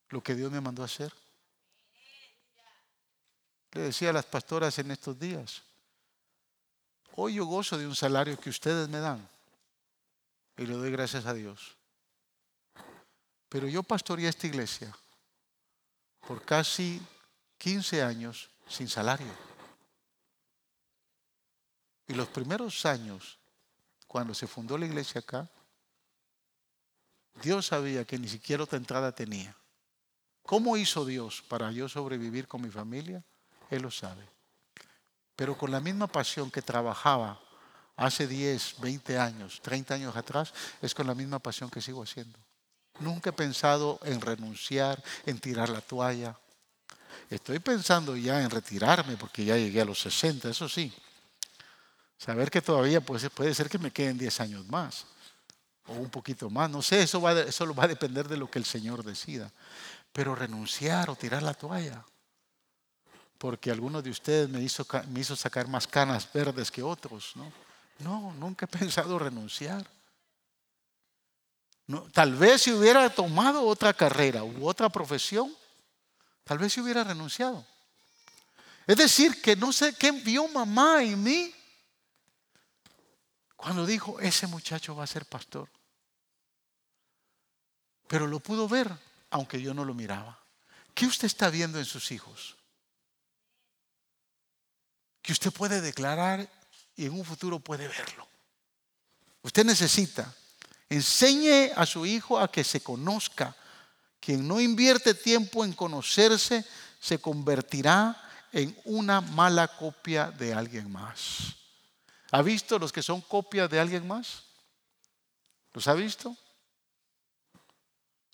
lo que Dios me mandó a hacer. Le decía a las pastoras en estos días, hoy yo gozo de un salario que ustedes me dan y le doy gracias a Dios. Pero yo pastoreé esta iglesia por casi 15 años sin salario. Y los primeros años, cuando se fundó la iglesia acá, Dios sabía que ni siquiera otra entrada tenía. ¿Cómo hizo Dios para yo sobrevivir con mi familia? Él lo sabe. Pero con la misma pasión que trabajaba hace 10, 20 años, 30 años atrás, es con la misma pasión que sigo haciendo. Nunca he pensado en renunciar, en tirar la toalla. Estoy pensando ya en retirarme porque ya llegué a los 60, eso sí. Saber que todavía puede, puede ser que me queden 10 años más o un poquito más. No sé, eso, va, eso va a depender de lo que el Señor decida. Pero renunciar o tirar la toalla. Porque algunos de ustedes me hizo, me hizo sacar más canas verdes que otros. No, no nunca he pensado renunciar. Tal vez si hubiera tomado otra carrera u otra profesión, tal vez si hubiera renunciado. Es decir, que no sé qué vio mamá en mí cuando dijo, ese muchacho va a ser pastor. Pero lo pudo ver, aunque yo no lo miraba. ¿Qué usted está viendo en sus hijos? Que usted puede declarar y en un futuro puede verlo. Usted necesita, enseñe a su hijo a que se conozca. Quien no invierte tiempo en conocerse se convertirá en una mala copia de alguien más. ¿Ha visto los que son copias de alguien más? ¿Los ha visto?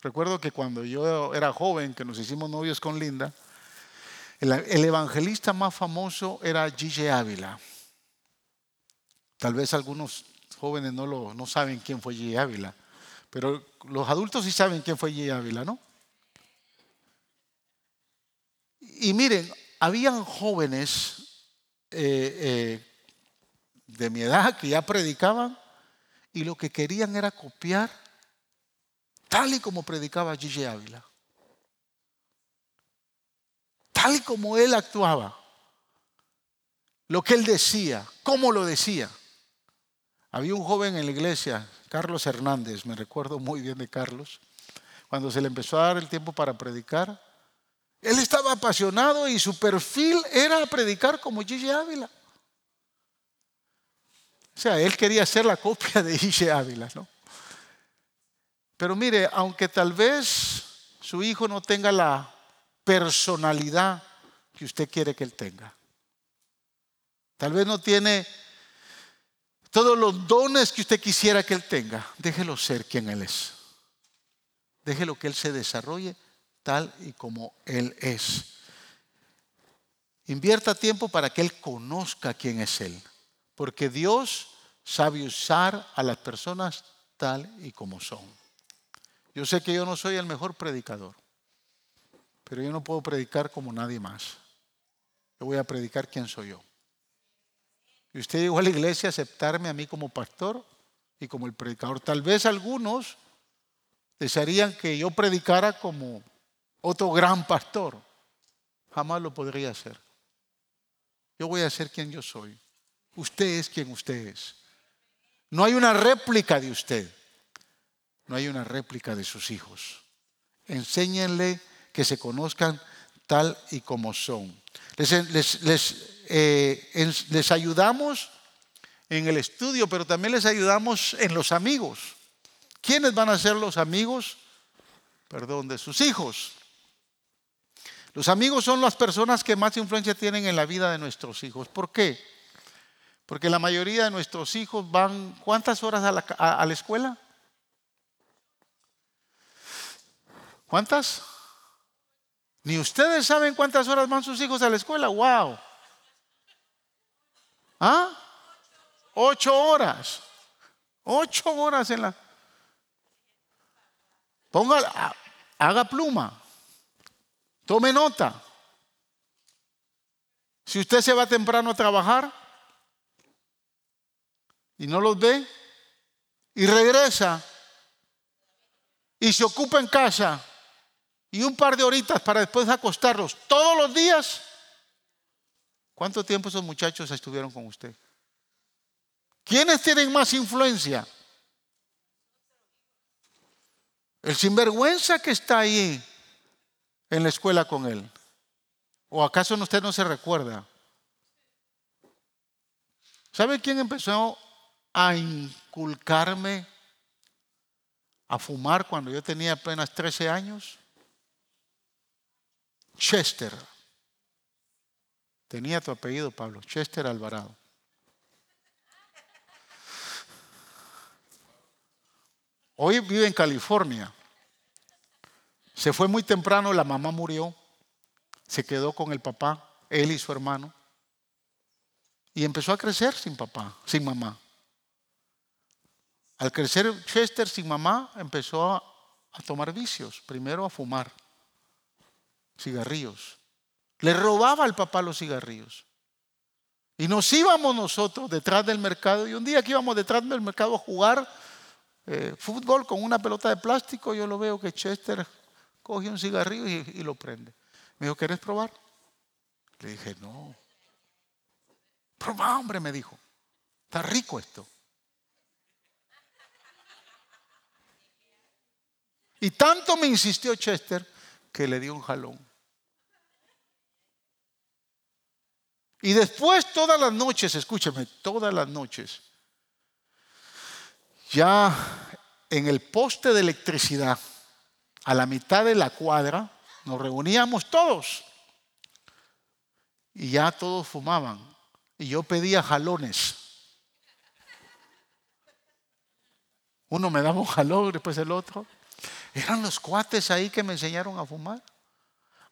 Recuerdo que cuando yo era joven, que nos hicimos novios con Linda, el, evangelista más famoso era Gigi Ávila. Tal vez algunos jóvenes no, lo, no saben quién fue Gigi Ávila, pero los adultos sí saben quién fue Gigi Ávila, ¿no? Y miren, habían jóvenes eh, eh, de mi edad que ya predicaban y lo que querían era copiar tal y como predicaba Gigi Ávila. Tal y como él actuaba. Lo que él decía, cómo lo decía. Había un joven en la iglesia, Carlos Hernández, me recuerdo muy bien de Carlos, cuando se le empezó a dar el tiempo para predicar, él estaba apasionado y su perfil era predicar como Gigi Ávila. O sea, él quería ser la copia de Gigi Ávila, ¿no? Pero mire, aunque tal vez su hijo no tenga la personalidad que usted quiere que él tenga, tal vez no tiene todos los dones que usted quisiera que él tenga, déjelo ser quien él es. Déjelo que él se desarrolle tal y como él es. Invierta tiempo para que él conozca quién es él. Porque Dios sabe usar a las personas tal y como son. Yo sé que yo no soy el mejor predicador, pero yo no puedo predicar como nadie más. Yo voy a predicar quién soy yo. Y usted llegó a la iglesia a aceptarme a mí como pastor y como el predicador. Tal vez algunos desearían que yo predicara como otro gran pastor. Jamás lo podría hacer. Yo voy a ser quien yo soy. Usted es quien usted es. No hay una réplica de usted. No hay una réplica de sus hijos. Enséñenle que se conozcan tal y como son. Les, eh, les ayudamos en el estudio, pero también les ayudamos en los amigos. ¿Quiénes van a ser los amigos? Perdón, de sus hijos. Los amigos son las personas que más influencia tienen en la vida de nuestros hijos. ¿Por qué? Porque la mayoría de nuestros hijos van, ¿cuántas horas a la, a la escuela? ¿Cuántas? Ni ustedes saben cuántas horas van sus hijos a la escuela. ¡Wow! ¿Ah? Ocho horas. Ocho horas en la... Ponga, haga pluma. Tome nota. Si usted se va temprano a trabajar y no los ve y regresa y se ocupa en casa y un par de horitas para después acostarlos todos los días, ¿cuánto tiempo esos muchachos estuvieron con usted? ¿Quiénes tienen más influencia? El sinvergüenza que está ahí en la escuela con él. ¿O acaso usted no se recuerda? ¿Sabe quién empezó a inculcarme a fumar cuando yo tenía apenas 13 años? Chester. Tenía tu apellido, Pablo. Chester Alvarado. Hoy vive en California. Se fue muy temprano, la mamá murió. Se quedó con el papá, él y su hermano. Y empezó a crecer sin papá, sin mamá. Al crecer Chester sin mamá, empezó a, a tomar vicios. Primero a fumar cigarrillos. Le robaba al papá los cigarrillos. Y nos íbamos nosotros detrás del mercado. Y un día que íbamos detrás del mercado a jugar eh, fútbol con una pelota de plástico, yo lo veo que Chester coge un cigarrillo y, lo prende. Me dijo, ¿quieres probar? Le dije, no. Proba, hombre, me dijo. Está rico esto. Y tanto me insistió Chester que le dio un jalón. Y después todas las noches, escúchame, todas las noches, ya en el poste de electricidad, a la mitad de la cuadra, nos reuníamos todos. Y ya todos fumaban. Y yo pedía jalones. Uno me daba un jalón, después el otro. Eran los cuates ahí que me enseñaron a fumar.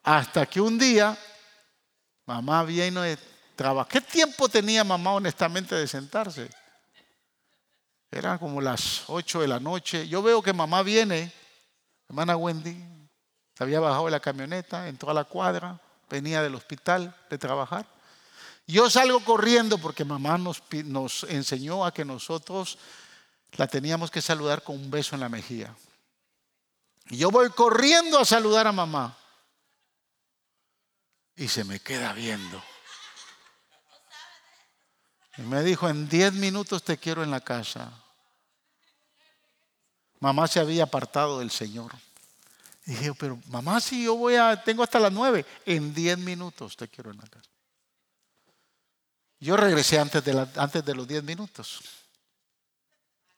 Hasta que un día, mamá vino de ¿Qué tiempo tenía mamá honestamente de sentarse? Eran como las 8 de la noche. Yo veo que mamá viene, hermana Wendy, se había bajado de la camioneta, entró a la cuadra, venía del hospital de trabajar. Yo salgo corriendo porque mamá nos, enseñó a que nosotros la teníamos que saludar con un beso en la mejilla. Yo voy corriendo a saludar a mamá. Y se me queda viendo. Y me dijo, en 10 minutos te quiero en la casa. Mamá se había apartado del Señor. Y dije, pero mamá, si yo voy a, tengo hasta las 9, en 10 minutos te quiero en la casa. Yo regresé antes de, antes de los 10 minutos.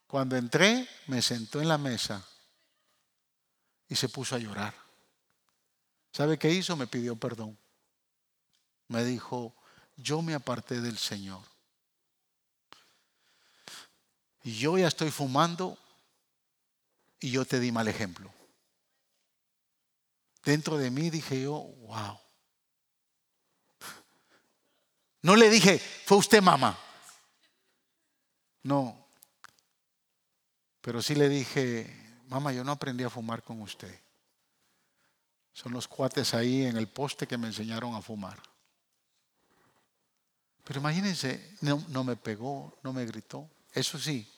Cuando entré, me sentó en la mesa y se puso a llorar. ¿Sabe qué hizo? Me pidió perdón. Me dijo, yo me aparté del Señor. Yo ya estoy fumando y yo te di mal ejemplo. Dentro de mí dije yo, wow. No le dije, fue usted mamá. No. Pero sí le dije, mamá, yo no aprendí a fumar con usted. Son los cuates ahí en el poste que me enseñaron a fumar. Pero imagínense, no, no me pegó, no me gritó. Eso sí,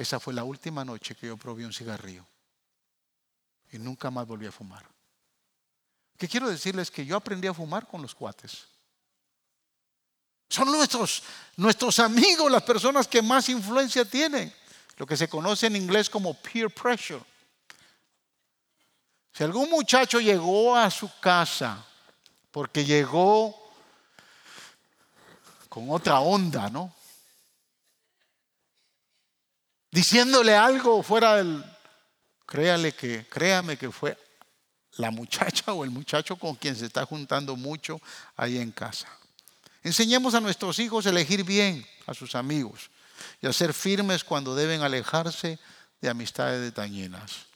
esa fue la última noche que yo probé un cigarrillo. Y nunca más volví a fumar. ¿Qué quiero decirles? Que yo aprendí a fumar con los cuates. Son nuestros, nuestros amigos, las personas que más influencia tienen. Lo que se conoce en inglés como peer pressure. Si algún muchacho llegó a su casa porque llegó con otra onda, ¿no? Diciéndole algo fuera del... Créale que, créame que fue la muchacha o el muchacho con quien se está juntando mucho ahí en casa. Enseñemos a nuestros hijos a elegir bien a sus amigos y a ser firmes cuando deben alejarse de amistades dañinas.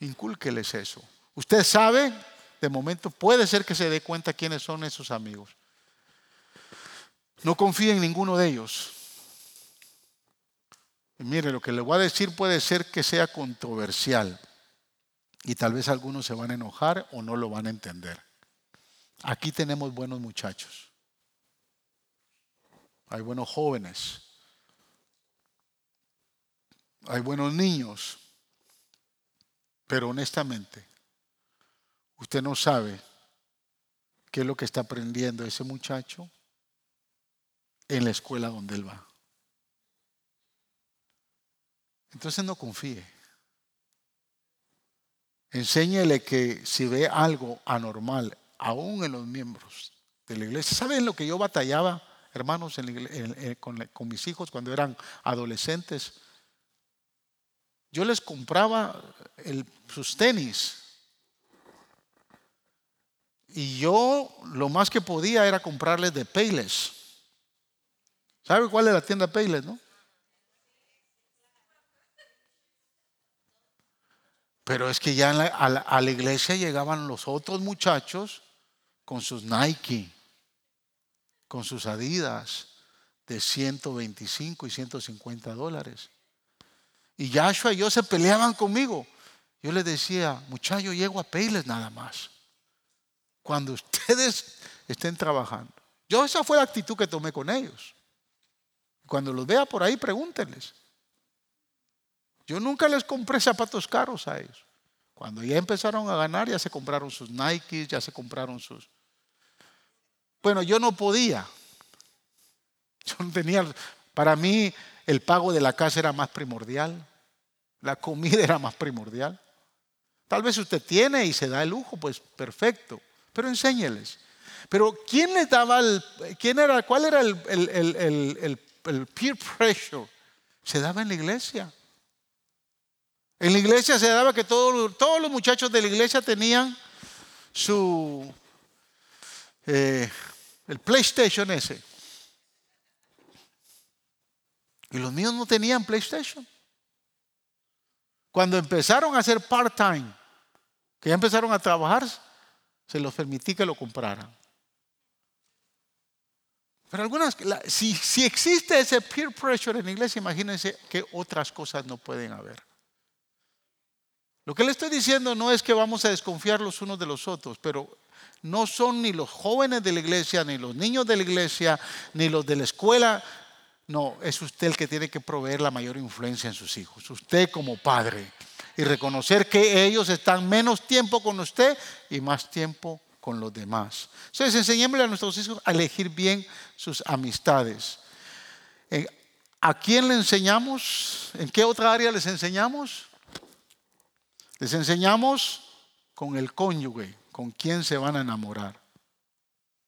Incúlqueles eso. Usted sabe, de momento puede ser que se dé cuenta quiénes son esos amigos. No confíe en ninguno de ellos. Mire, lo que le voy a decir puede ser que sea controversial y tal vez algunos se van a enojar o no lo van a entender. Aquí tenemos buenos muchachos. Hay buenos jóvenes. Hay buenos niños. Pero honestamente, usted no sabe qué es lo que está aprendiendo ese muchacho en la escuela donde él va. Entonces no confíe. Enséñele que si ve algo anormal, aún en los miembros de la iglesia, ¿saben lo que yo batallaba, hermanos, con, mis hijos cuando eran adolescentes? Yo les compraba sus tenis. Y yo lo más que podía era comprarles de Payless. ¿Sabe cuál es la tienda Payless, no? Pero es que ya a, la, iglesia llegaban los otros muchachos con sus Nike, con sus Adidas de 125 y 150 dólares. Y Yahshua y yo se peleaban conmigo. Yo les decía, muchachos, llego a Payless nada más. Cuando ustedes estén trabajando. Yo esa fue la actitud que tomé con ellos. Cuando los vea por ahí, pregúntenles. Yo nunca les compré zapatos caros a ellos. Cuando ya empezaron a ganar, ya se compraron sus Nikes, ya se compraron sus... Bueno, yo no podía. Yo no tenía... Para mí el pago de la casa era más primordial. La comida era más primordial. Tal vez usted tiene y se da el lujo, pues perfecto. Pero enséñeles. Pero ¿quién les daba el... ¿Quién era, ¿Cuál era el, el peer pressure? Se daba en la iglesia. En la iglesia se daba que todos, los muchachos de la iglesia tenían su eh, el PlayStation ese. Y los míos no tenían PlayStation. Cuando empezaron a hacer part-time, que ya empezaron a trabajar, se los permití que lo compraran. Pero algunas, si, si existe ese peer pressure en la iglesia, imagínense que otras cosas no pueden haber. Lo que le estoy diciendo no es que vamos a desconfiar los unos de los otros, pero no son ni los jóvenes de la iglesia, ni los niños de la iglesia, ni los de la escuela. No, es usted el que tiene que proveer la mayor influencia en sus hijos. Usted como padre. Y reconocer que ellos están menos tiempo con usted y más tiempo con los demás. Entonces, enseñémosle a nuestros hijos a elegir bien sus amistades. Eh, ¿A quién le enseñamos? ¿En qué otra área les enseñamos? Les enseñamos con el cónyuge, con quién se van a enamorar.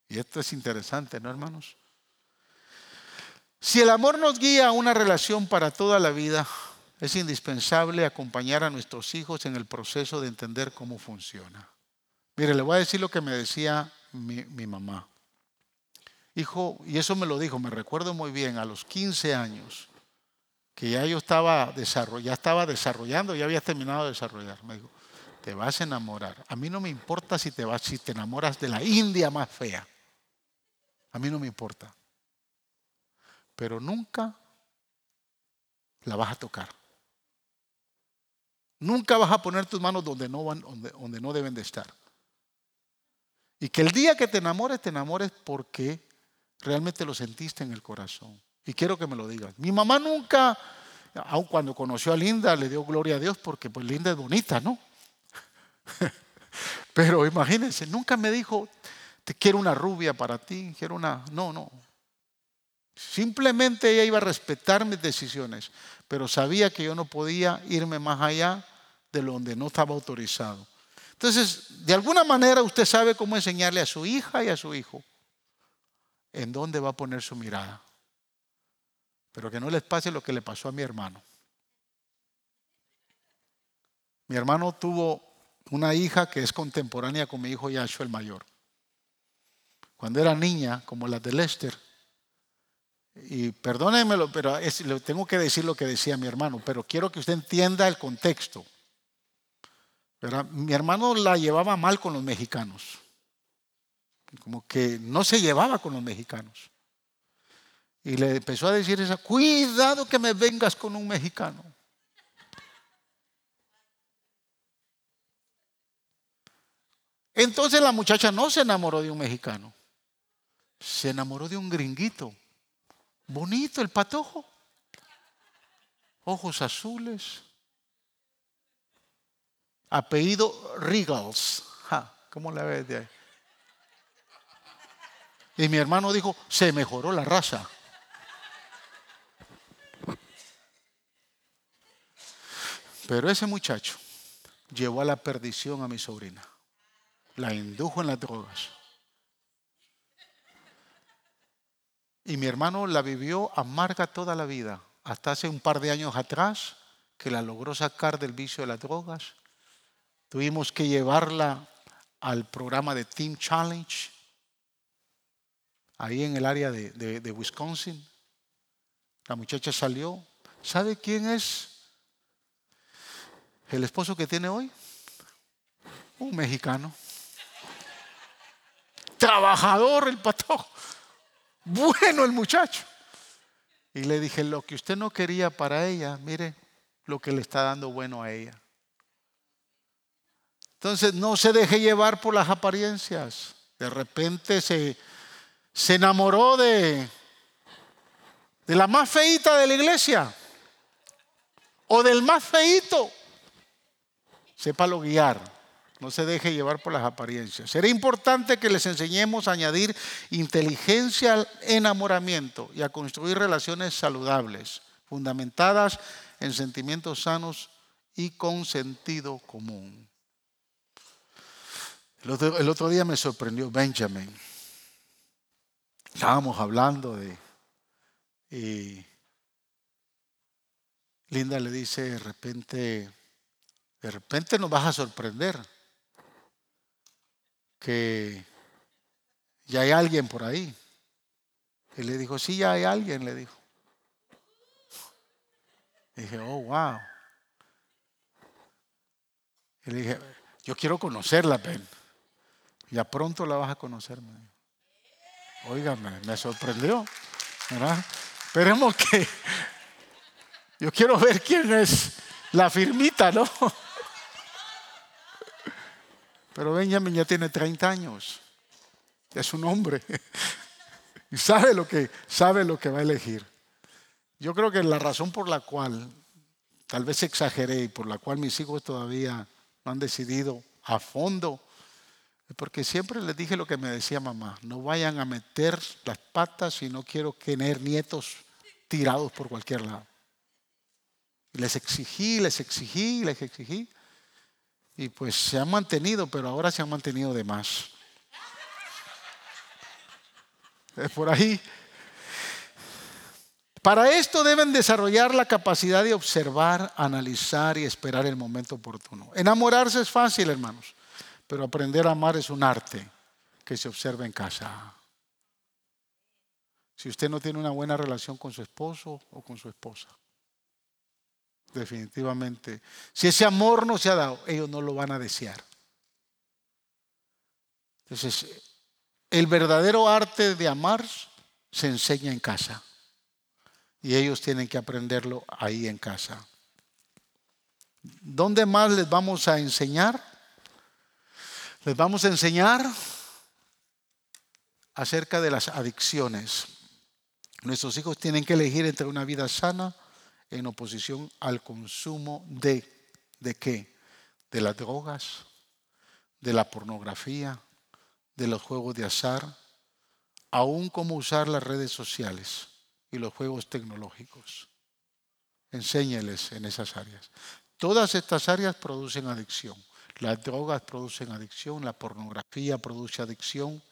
Y esto es interesante, ¿no, hermanos? Si el amor nos guía a una relación para toda la vida, es indispensable acompañar a nuestros hijos en el proceso de entender cómo funciona. Mire, le voy a decir lo que me decía mi, mi mamá. Hijo, y eso me lo dijo, me recuerdo muy bien, a los 15 años, que ya yo estaba, ya estaba desarrollando, ya había terminado de desarrollar. Me dijo, te vas a enamorar. A mí no me importa si te, vas, si te enamoras de la India más fea. A mí no me importa. Pero nunca la vas a tocar. Nunca vas a poner tus manos donde no, van, donde, donde no deben de estar. Y que el día que te enamores, te enamores porque realmente lo sentiste en el corazón. Y quiero que me lo digas. Mi mamá nunca, aun cuando conoció a Linda, le dio gloria a Dios porque pues Linda es bonita, ¿no? Pero imagínense, nunca me dijo, te quiero una rubia para ti, quiero una... No, no. Simplemente ella iba a respetar mis decisiones, pero sabía que yo no podía irme más allá de donde no estaba autorizado. Entonces, de alguna manera usted sabe cómo enseñarle a su hija y a su hijo en dónde va a poner su mirada. Pero que no les pase lo que le pasó a mi hermano. Mi hermano tuvo una hija que es contemporánea con mi hijo Yahshua el mayor. cuando era niña, como las de Lester. Y perdónenmelo, pero le tengo que decir lo que decía mi hermano, pero quiero que usted entienda el contexto. Mi hermano la llevaba mal con los mexicanos. Como que no se llevaba con los mexicanos. Y le empezó a decir esa, cuidado que me vengas con un mexicano. Entonces la muchacha no se enamoró de un mexicano, se enamoró de un gringuito. Bonito el patojo. Ojos azules. Apellido Regals. ¿Cómo la ves de ahí? Y mi hermano dijo, se mejoró la raza. Pero ese muchacho llevó a la perdición a mi sobrina. La indujo en las drogas. Y mi hermano la vivió amarga toda la vida, hasta hace un par de años atrás, que la logró sacar del vicio de las drogas. Tuvimos que llevarla al programa de Team Challenge, ahí en el área de, de Wisconsin. La muchacha salió. ¿Sabe quién es el esposo que tiene hoy? Un mexicano. Trabajador el patojo. Bueno el muchacho. Y le dije, lo que usted no quería para ella, mire lo que le está dando bueno a ella. Entonces no se deje llevar por las apariencias. De repente se, se enamoró de, de la más feita de la iglesia o del más feito. Sépalo guiar. No se deje llevar por las apariencias. Será importante que les enseñemos a añadir inteligencia al enamoramiento y a construir relaciones saludables, fundamentadas en sentimientos sanos y con sentido común. El otro, día me sorprendió Benjamin. Estábamos hablando de... Y Linda le dice de repente, de repente nos vas a sorprender que ya hay alguien por ahí. Y le dijo, sí, ya hay alguien, le dijo. Dije, oh, wow. Y le dije, yo quiero conocerla, Ben. Ya pronto la vas a conocer. Óigame, me sorprendió. Esperemos que. Yo quiero ver quién es la firmita, ¿no? Pero Benjamin ya tiene 30 años. Es un hombre. Y sabe lo que, sabe lo que va a elegir. Yo creo que la razón por la cual, tal vez exageré, y por la cual mis hijos todavía no han decidido a fondo, es porque siempre les dije lo que me decía mamá, no vayan a meter las patas y no quiero tener nietos tirados por cualquier lado. les exigí, les exigí, les exigí. Y pues se han mantenido, pero ahora se han mantenido de más. Es por ahí. Para esto deben desarrollar la capacidad de observar, analizar y esperar el momento oportuno. Enamorarse es fácil, hermanos, pero aprender a amar es un arte que se observa en casa. Si usted no tiene una buena relación con su esposo o con su esposa, definitivamente. Si ese amor no se ha dado, ellos no lo van a desear. Entonces, el verdadero arte de amar se enseña en casa. Y ellos tienen que aprenderlo ahí en casa. ¿Dónde más les vamos a enseñar? Les vamos a enseñar acerca de las adicciones. Nuestros hijos tienen que elegir entre una vida sana en oposición al consumo de, ¿de qué? De las drogas, de la pornografía, de los juegos de azar, aún cómo usar las redes sociales y los juegos tecnológicos. Enséñeles en esas áreas. Todas estas áreas producen adicción. Las drogas producen adicción, la pornografía produce adicción,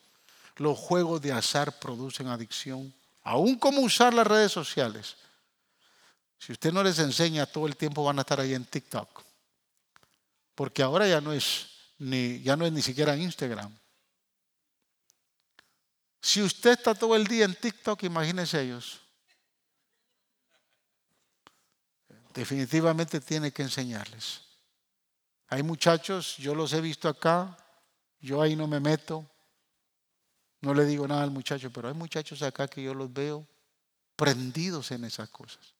los juegos de azar producen adicción, aún cómo usar las redes sociales si usted no les enseña, todo el tiempo van a estar ahí en TikTok. Porque ahora ya no es ni, ya no es ni siquiera Instagram. Si usted está todo el día en TikTok, imagínense ellos. Definitivamente tiene que enseñarles. Hay muchachos, yo los he visto acá, yo ahí no me meto, no le digo nada al muchacho, pero hay muchachos acá que yo los veo prendidos en esas cosas.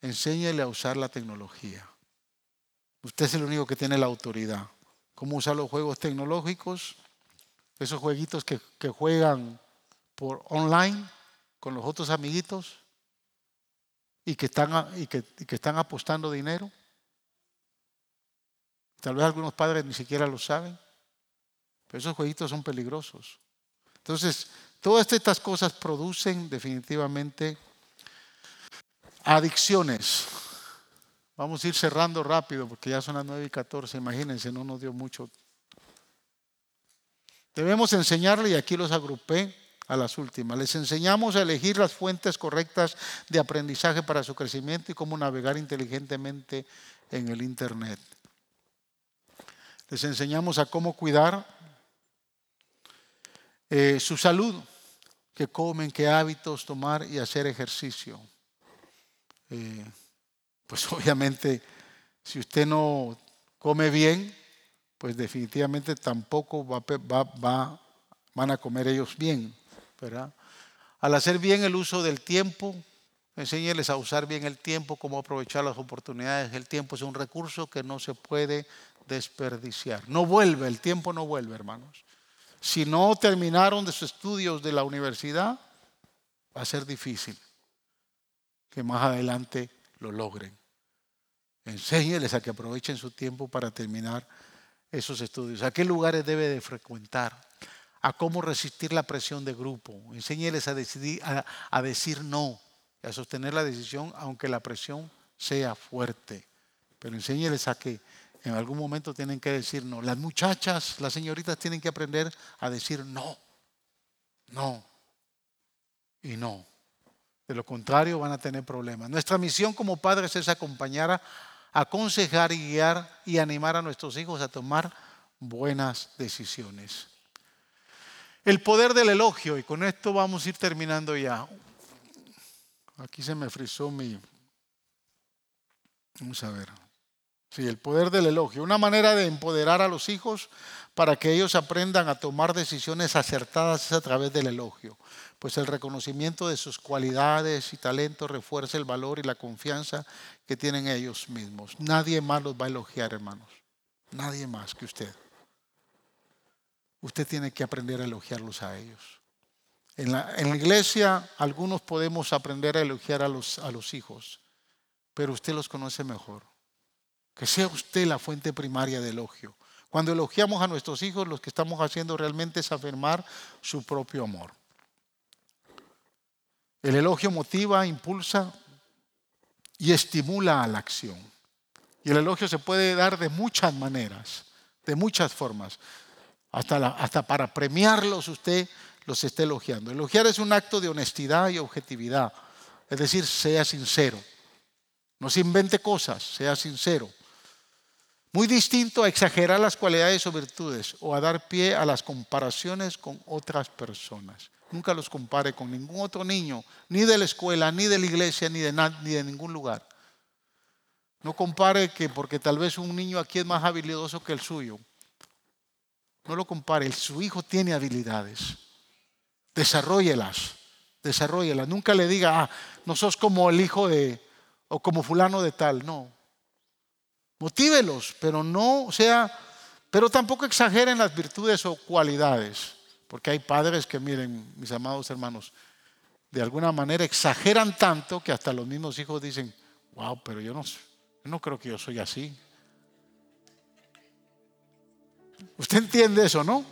Enséñele a usar la tecnología. Usted es el único que tiene la autoridad. ¿Cómo usar los juegos tecnológicos? Esos jueguitos que, juegan por online con los otros amiguitos y que están, y que están apostando dinero. Tal vez algunos padres ni siquiera lo saben, pero esos jueguitos son peligrosos. Entonces, todas estas cosas producen definitivamente adicciones. Vamos a ir cerrando rápido porque ya son las 9 y 14, imagínense, no nos dio mucho. Debemos enseñarle, y aquí los agrupé a las últimas, les enseñamos a elegir las fuentes correctas de aprendizaje para su crecimiento y cómo navegar inteligentemente en el Internet. Les enseñamos a cómo cuidar eh, su salud, qué comen, qué hábitos tomar y hacer ejercicio. Eh, pues obviamente, si usted no come bien, pues definitivamente tampoco va, va, van a comer ellos bien. Al hacer bien el uso del tiempo, enséñeles a usar bien el tiempo, cómo aprovechar las oportunidades. El tiempo es un recurso que no se puede desperdiciar. No vuelve, el tiempo no vuelve, hermanos. Si no terminaron de sus estudios de la universidad, va a ser difícil que más adelante lo logren. Enséñeles a que aprovechen su tiempo para terminar esos estudios. ¿A qué lugares debe de frecuentar? A cómo resistir la presión de grupo. Enséñeles a, decidir, a decir no, a sostener la decisión aunque la presión sea fuerte. Pero enséñeles a que en algún momento tienen que decir no. Las muchachas, las señoritas tienen que aprender a decir no, no y no. De lo contrario van a tener problemas. Nuestra misión como padres es acompañar, aconsejar y guiar y animar a nuestros hijos a tomar buenas decisiones. El poder del elogio, y con esto vamos a ir terminando ya. Aquí se me frizó mi... Vamos a ver. Sí, el poder del elogio. Una manera de empoderar a los hijos para que ellos aprendan a tomar decisiones acertadas es a través del elogio. Pues el reconocimiento de sus cualidades y talentos refuerza el valor y la confianza que tienen ellos mismos. Nadie más los va a elogiar, hermanos. Nadie más que usted. Usted tiene que aprender a elogiarlos a ellos. En la, iglesia algunos podemos aprender a elogiar a los, a los hijos, pero usted los conoce mejor. Que sea usted la fuente primaria de elogio. Cuando elogiamos a nuestros hijos, lo que estamos haciendo realmente es afirmar su propio amor. El elogio motiva, impulsa y estimula a la acción. Y el elogio se puede dar de muchas maneras, de muchas formas. Hasta, hasta para premiarlos usted los esté elogiando. Elogiar es un acto de honestidad y objetividad. Es decir, sea sincero. No se invente cosas, sea sincero. Muy distinto a exagerar las cualidades o virtudes o a dar pie a las comparaciones con otras personas. Nunca los compare con ningún otro niño, ni de la escuela, ni de la iglesia, ni de, ni de ningún lugar. No compare que porque tal vez un niño aquí es más habilidoso que el suyo. No lo compare, su hijo tiene habilidades. Desarrollelas, desarrollelas. Nunca le diga, ah, no sos como el hijo de, o como fulano de tal. No, Motívelos, pero no sea, pero tampoco exageren las virtudes o cualidades, porque hay padres que miren, mis amados hermanos, de alguna manera exageran tanto que hasta los mismos hijos dicen, wow, pero yo no, no creo que yo soy así. ¿Usted entiende eso, no?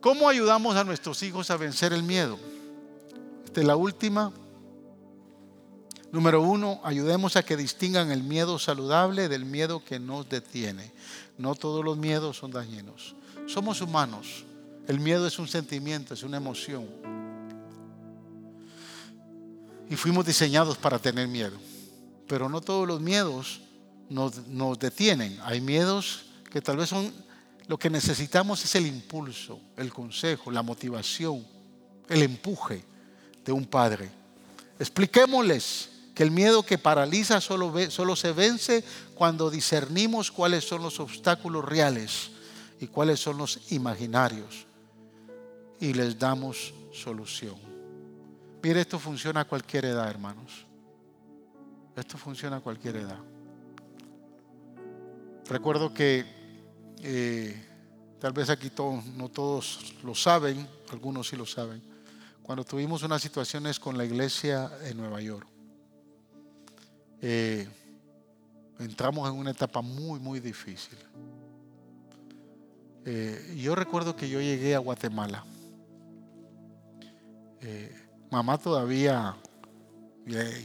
¿Cómo ayudamos a nuestros hijos a vencer el miedo? Esta es la última. Número uno, ayudemos a que distingan el miedo saludable del miedo que nos detiene. No todos los miedos son dañinos. Somos humanos. El miedo es un sentimiento, es una emoción. Y fuimos diseñados para tener miedo. Pero no todos los miedos nos, nos detienen. Hay miedos que tal vez son lo que necesitamos es el impulso, el consejo, la motivación, el empuje de un padre. Expliquémosles que el miedo que paraliza solo, solo se vence cuando discernimos cuáles son los obstáculos reales y cuáles son los imaginarios y les damos solución. Mire, esto funciona a cualquier edad, hermanos. Esto funciona a cualquier edad. Recuerdo que eh, tal vez aquí no todos lo saben, algunos sí lo saben, cuando tuvimos unas situaciones con la iglesia en Nueva York. Eh, entramos en una etapa muy, muy difícil. Eh, yo recuerdo que yo llegué a Guatemala. mamá todavía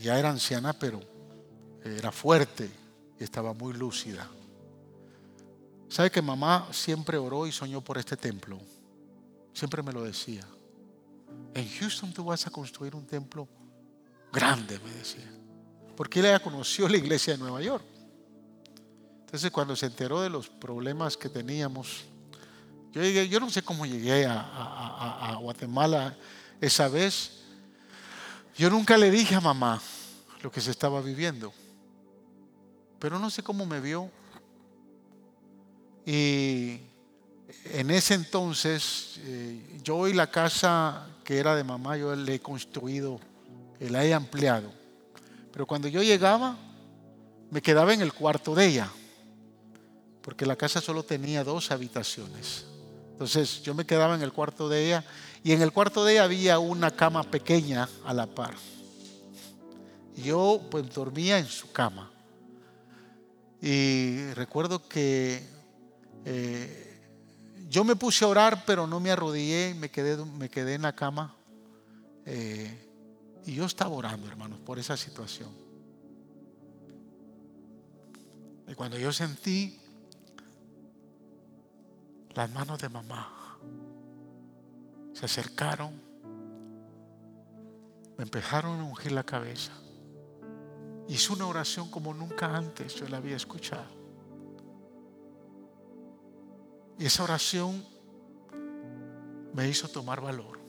ya era anciana, pero era fuerte y estaba muy lúcida. ¿Sabe que mamá siempre oró y soñó por este templo? Siempre me lo decía. En Houston tú vas a construir un templo grande, me decía. Porque ella conoció la iglesia de Nueva York. Entonces cuando se enteró de los problemas que teníamos, yo, yo no sé cómo llegué a, Guatemala esa vez. Yo nunca le dije a mamá lo que se estaba viviendo. Pero no sé cómo me vio y en ese entonces, eh, yo y la casa que era de mamá, yo le he construido, la he ampliado. Pero cuando yo llegaba, me quedaba en el cuarto de ella, porque la casa solo tenía dos habitaciones. Entonces yo me quedaba en el cuarto de ella y en el cuarto de ella había una cama pequeña a la par. Yo pues dormía en su cama. Y recuerdo que eh, yo me puse a orar, pero no me arrodillé, me quedé, me quedé en la cama. Eh, y yo estaba orando, hermanos, por esa situación. Y cuando yo sentí las manos de mamá, se acercaron, me empezaron a ungir la cabeza. Hice una oración como nunca antes yo la había escuchado. Y esa oración me hizo tomar valor.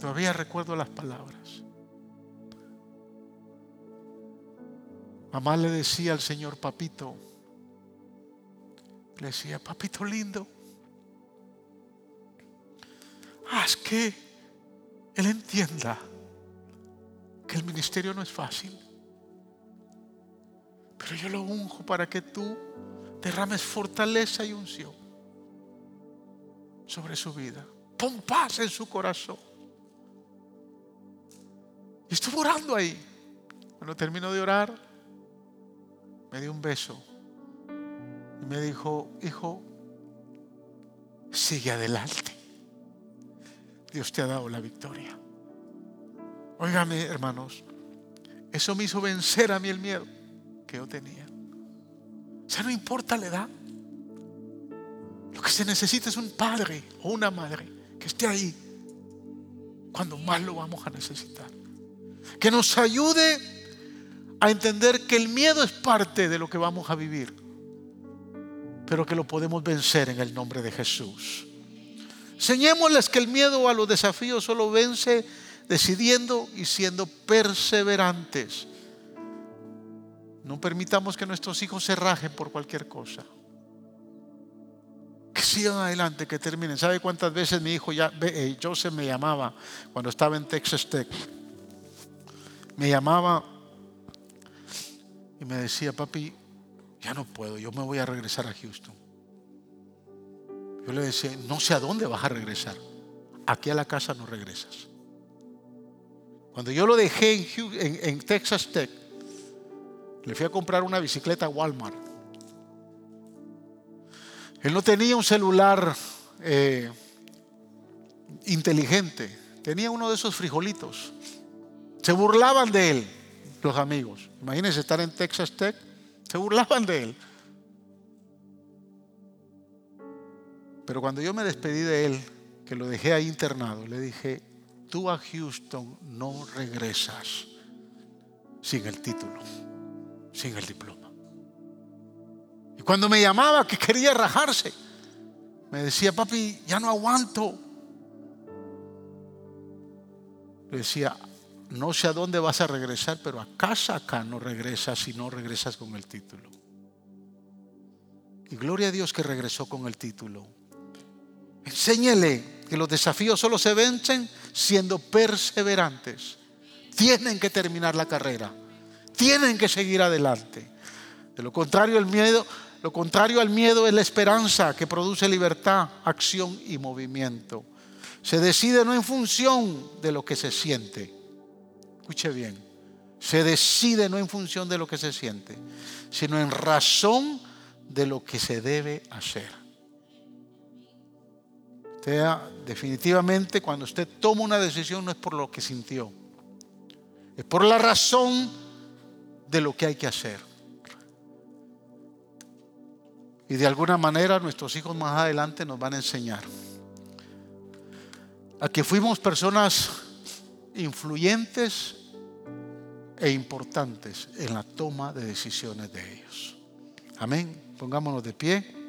Todavía recuerdo las palabras. Mamá le decía al Señor, papito, le decía, papito lindo, haz que Él entienda que el ministerio no es fácil. Pero yo lo unjo para que tú derrames fortaleza y unción sobre su vida. Pon paz en su corazón. Y estuve orando ahí. Cuando terminó de orar, me dio un beso y me dijo, hijo, sigue adelante. Dios te ha dado la victoria. Óigame, hermanos, eso me hizo vencer a mí el miedo que yo tenía. O sea, no importa la edad. Lo que se necesita es un padre o una madre que esté ahí cuando más lo vamos a necesitar. Que nos ayude a entender que el miedo es parte de lo que vamos a vivir, pero que lo podemos vencer en el nombre de Jesús. Enseñémosles que el miedo a los desafíos solo vence decidiendo y siendo perseverantes. No permitamos que nuestros hijos se rajen por cualquier cosa. Que sigan adelante, que terminen. ¿Sabe cuántas veces mi hijo ya, eh, Joseph me llamaba cuando estaba en Texas Tech? Me llamaba y me decía, papi, ya no puedo, yo me voy a regresar a Houston. Yo le decía, no sé a dónde vas a regresar. Aquí a la casa no regresas. Cuando yo lo dejé en, Texas Tech, le fui a comprar una bicicleta a Walmart. Él no tenía un celular eh, inteligente, tenía uno de esos frijolitos. Se burlaban de él, los amigos. Imagínense estar en Texas Tech, se burlaban de él. Pero cuando yo me despedí de él, que lo dejé ahí internado, le dije, tú a Houston no regresas sin el título. sin el diploma. Y cuando me llamaba que quería rajarse, me decía, papi, ya no aguanto. Le decía, no sé a dónde vas a regresar, pero a casa acá no regresas si no regresas con el título. Y gloria a Dios que regresó con el título. Enséñele que los desafíos solo se vencen siendo perseverantes. Tienen que terminar la carrera. Tienen que seguir adelante. De lo contrario, el miedo, lo contrario al miedo es la esperanza que produce libertad, acción y movimiento. Se decide no en función de lo que se siente. Escuche bien. Se decide no en función de lo que se siente, sino en razón de lo que se debe hacer. Usted, definitivamente, cuando usted toma una decisión no es por lo que sintió, es por la razón de lo que hay que hacer. Y de alguna manera nuestros hijos más adelante nos van a enseñar a que fuimos personas influyentes e importantes en la toma de decisiones de ellos. Amén. Pongámonos de pie.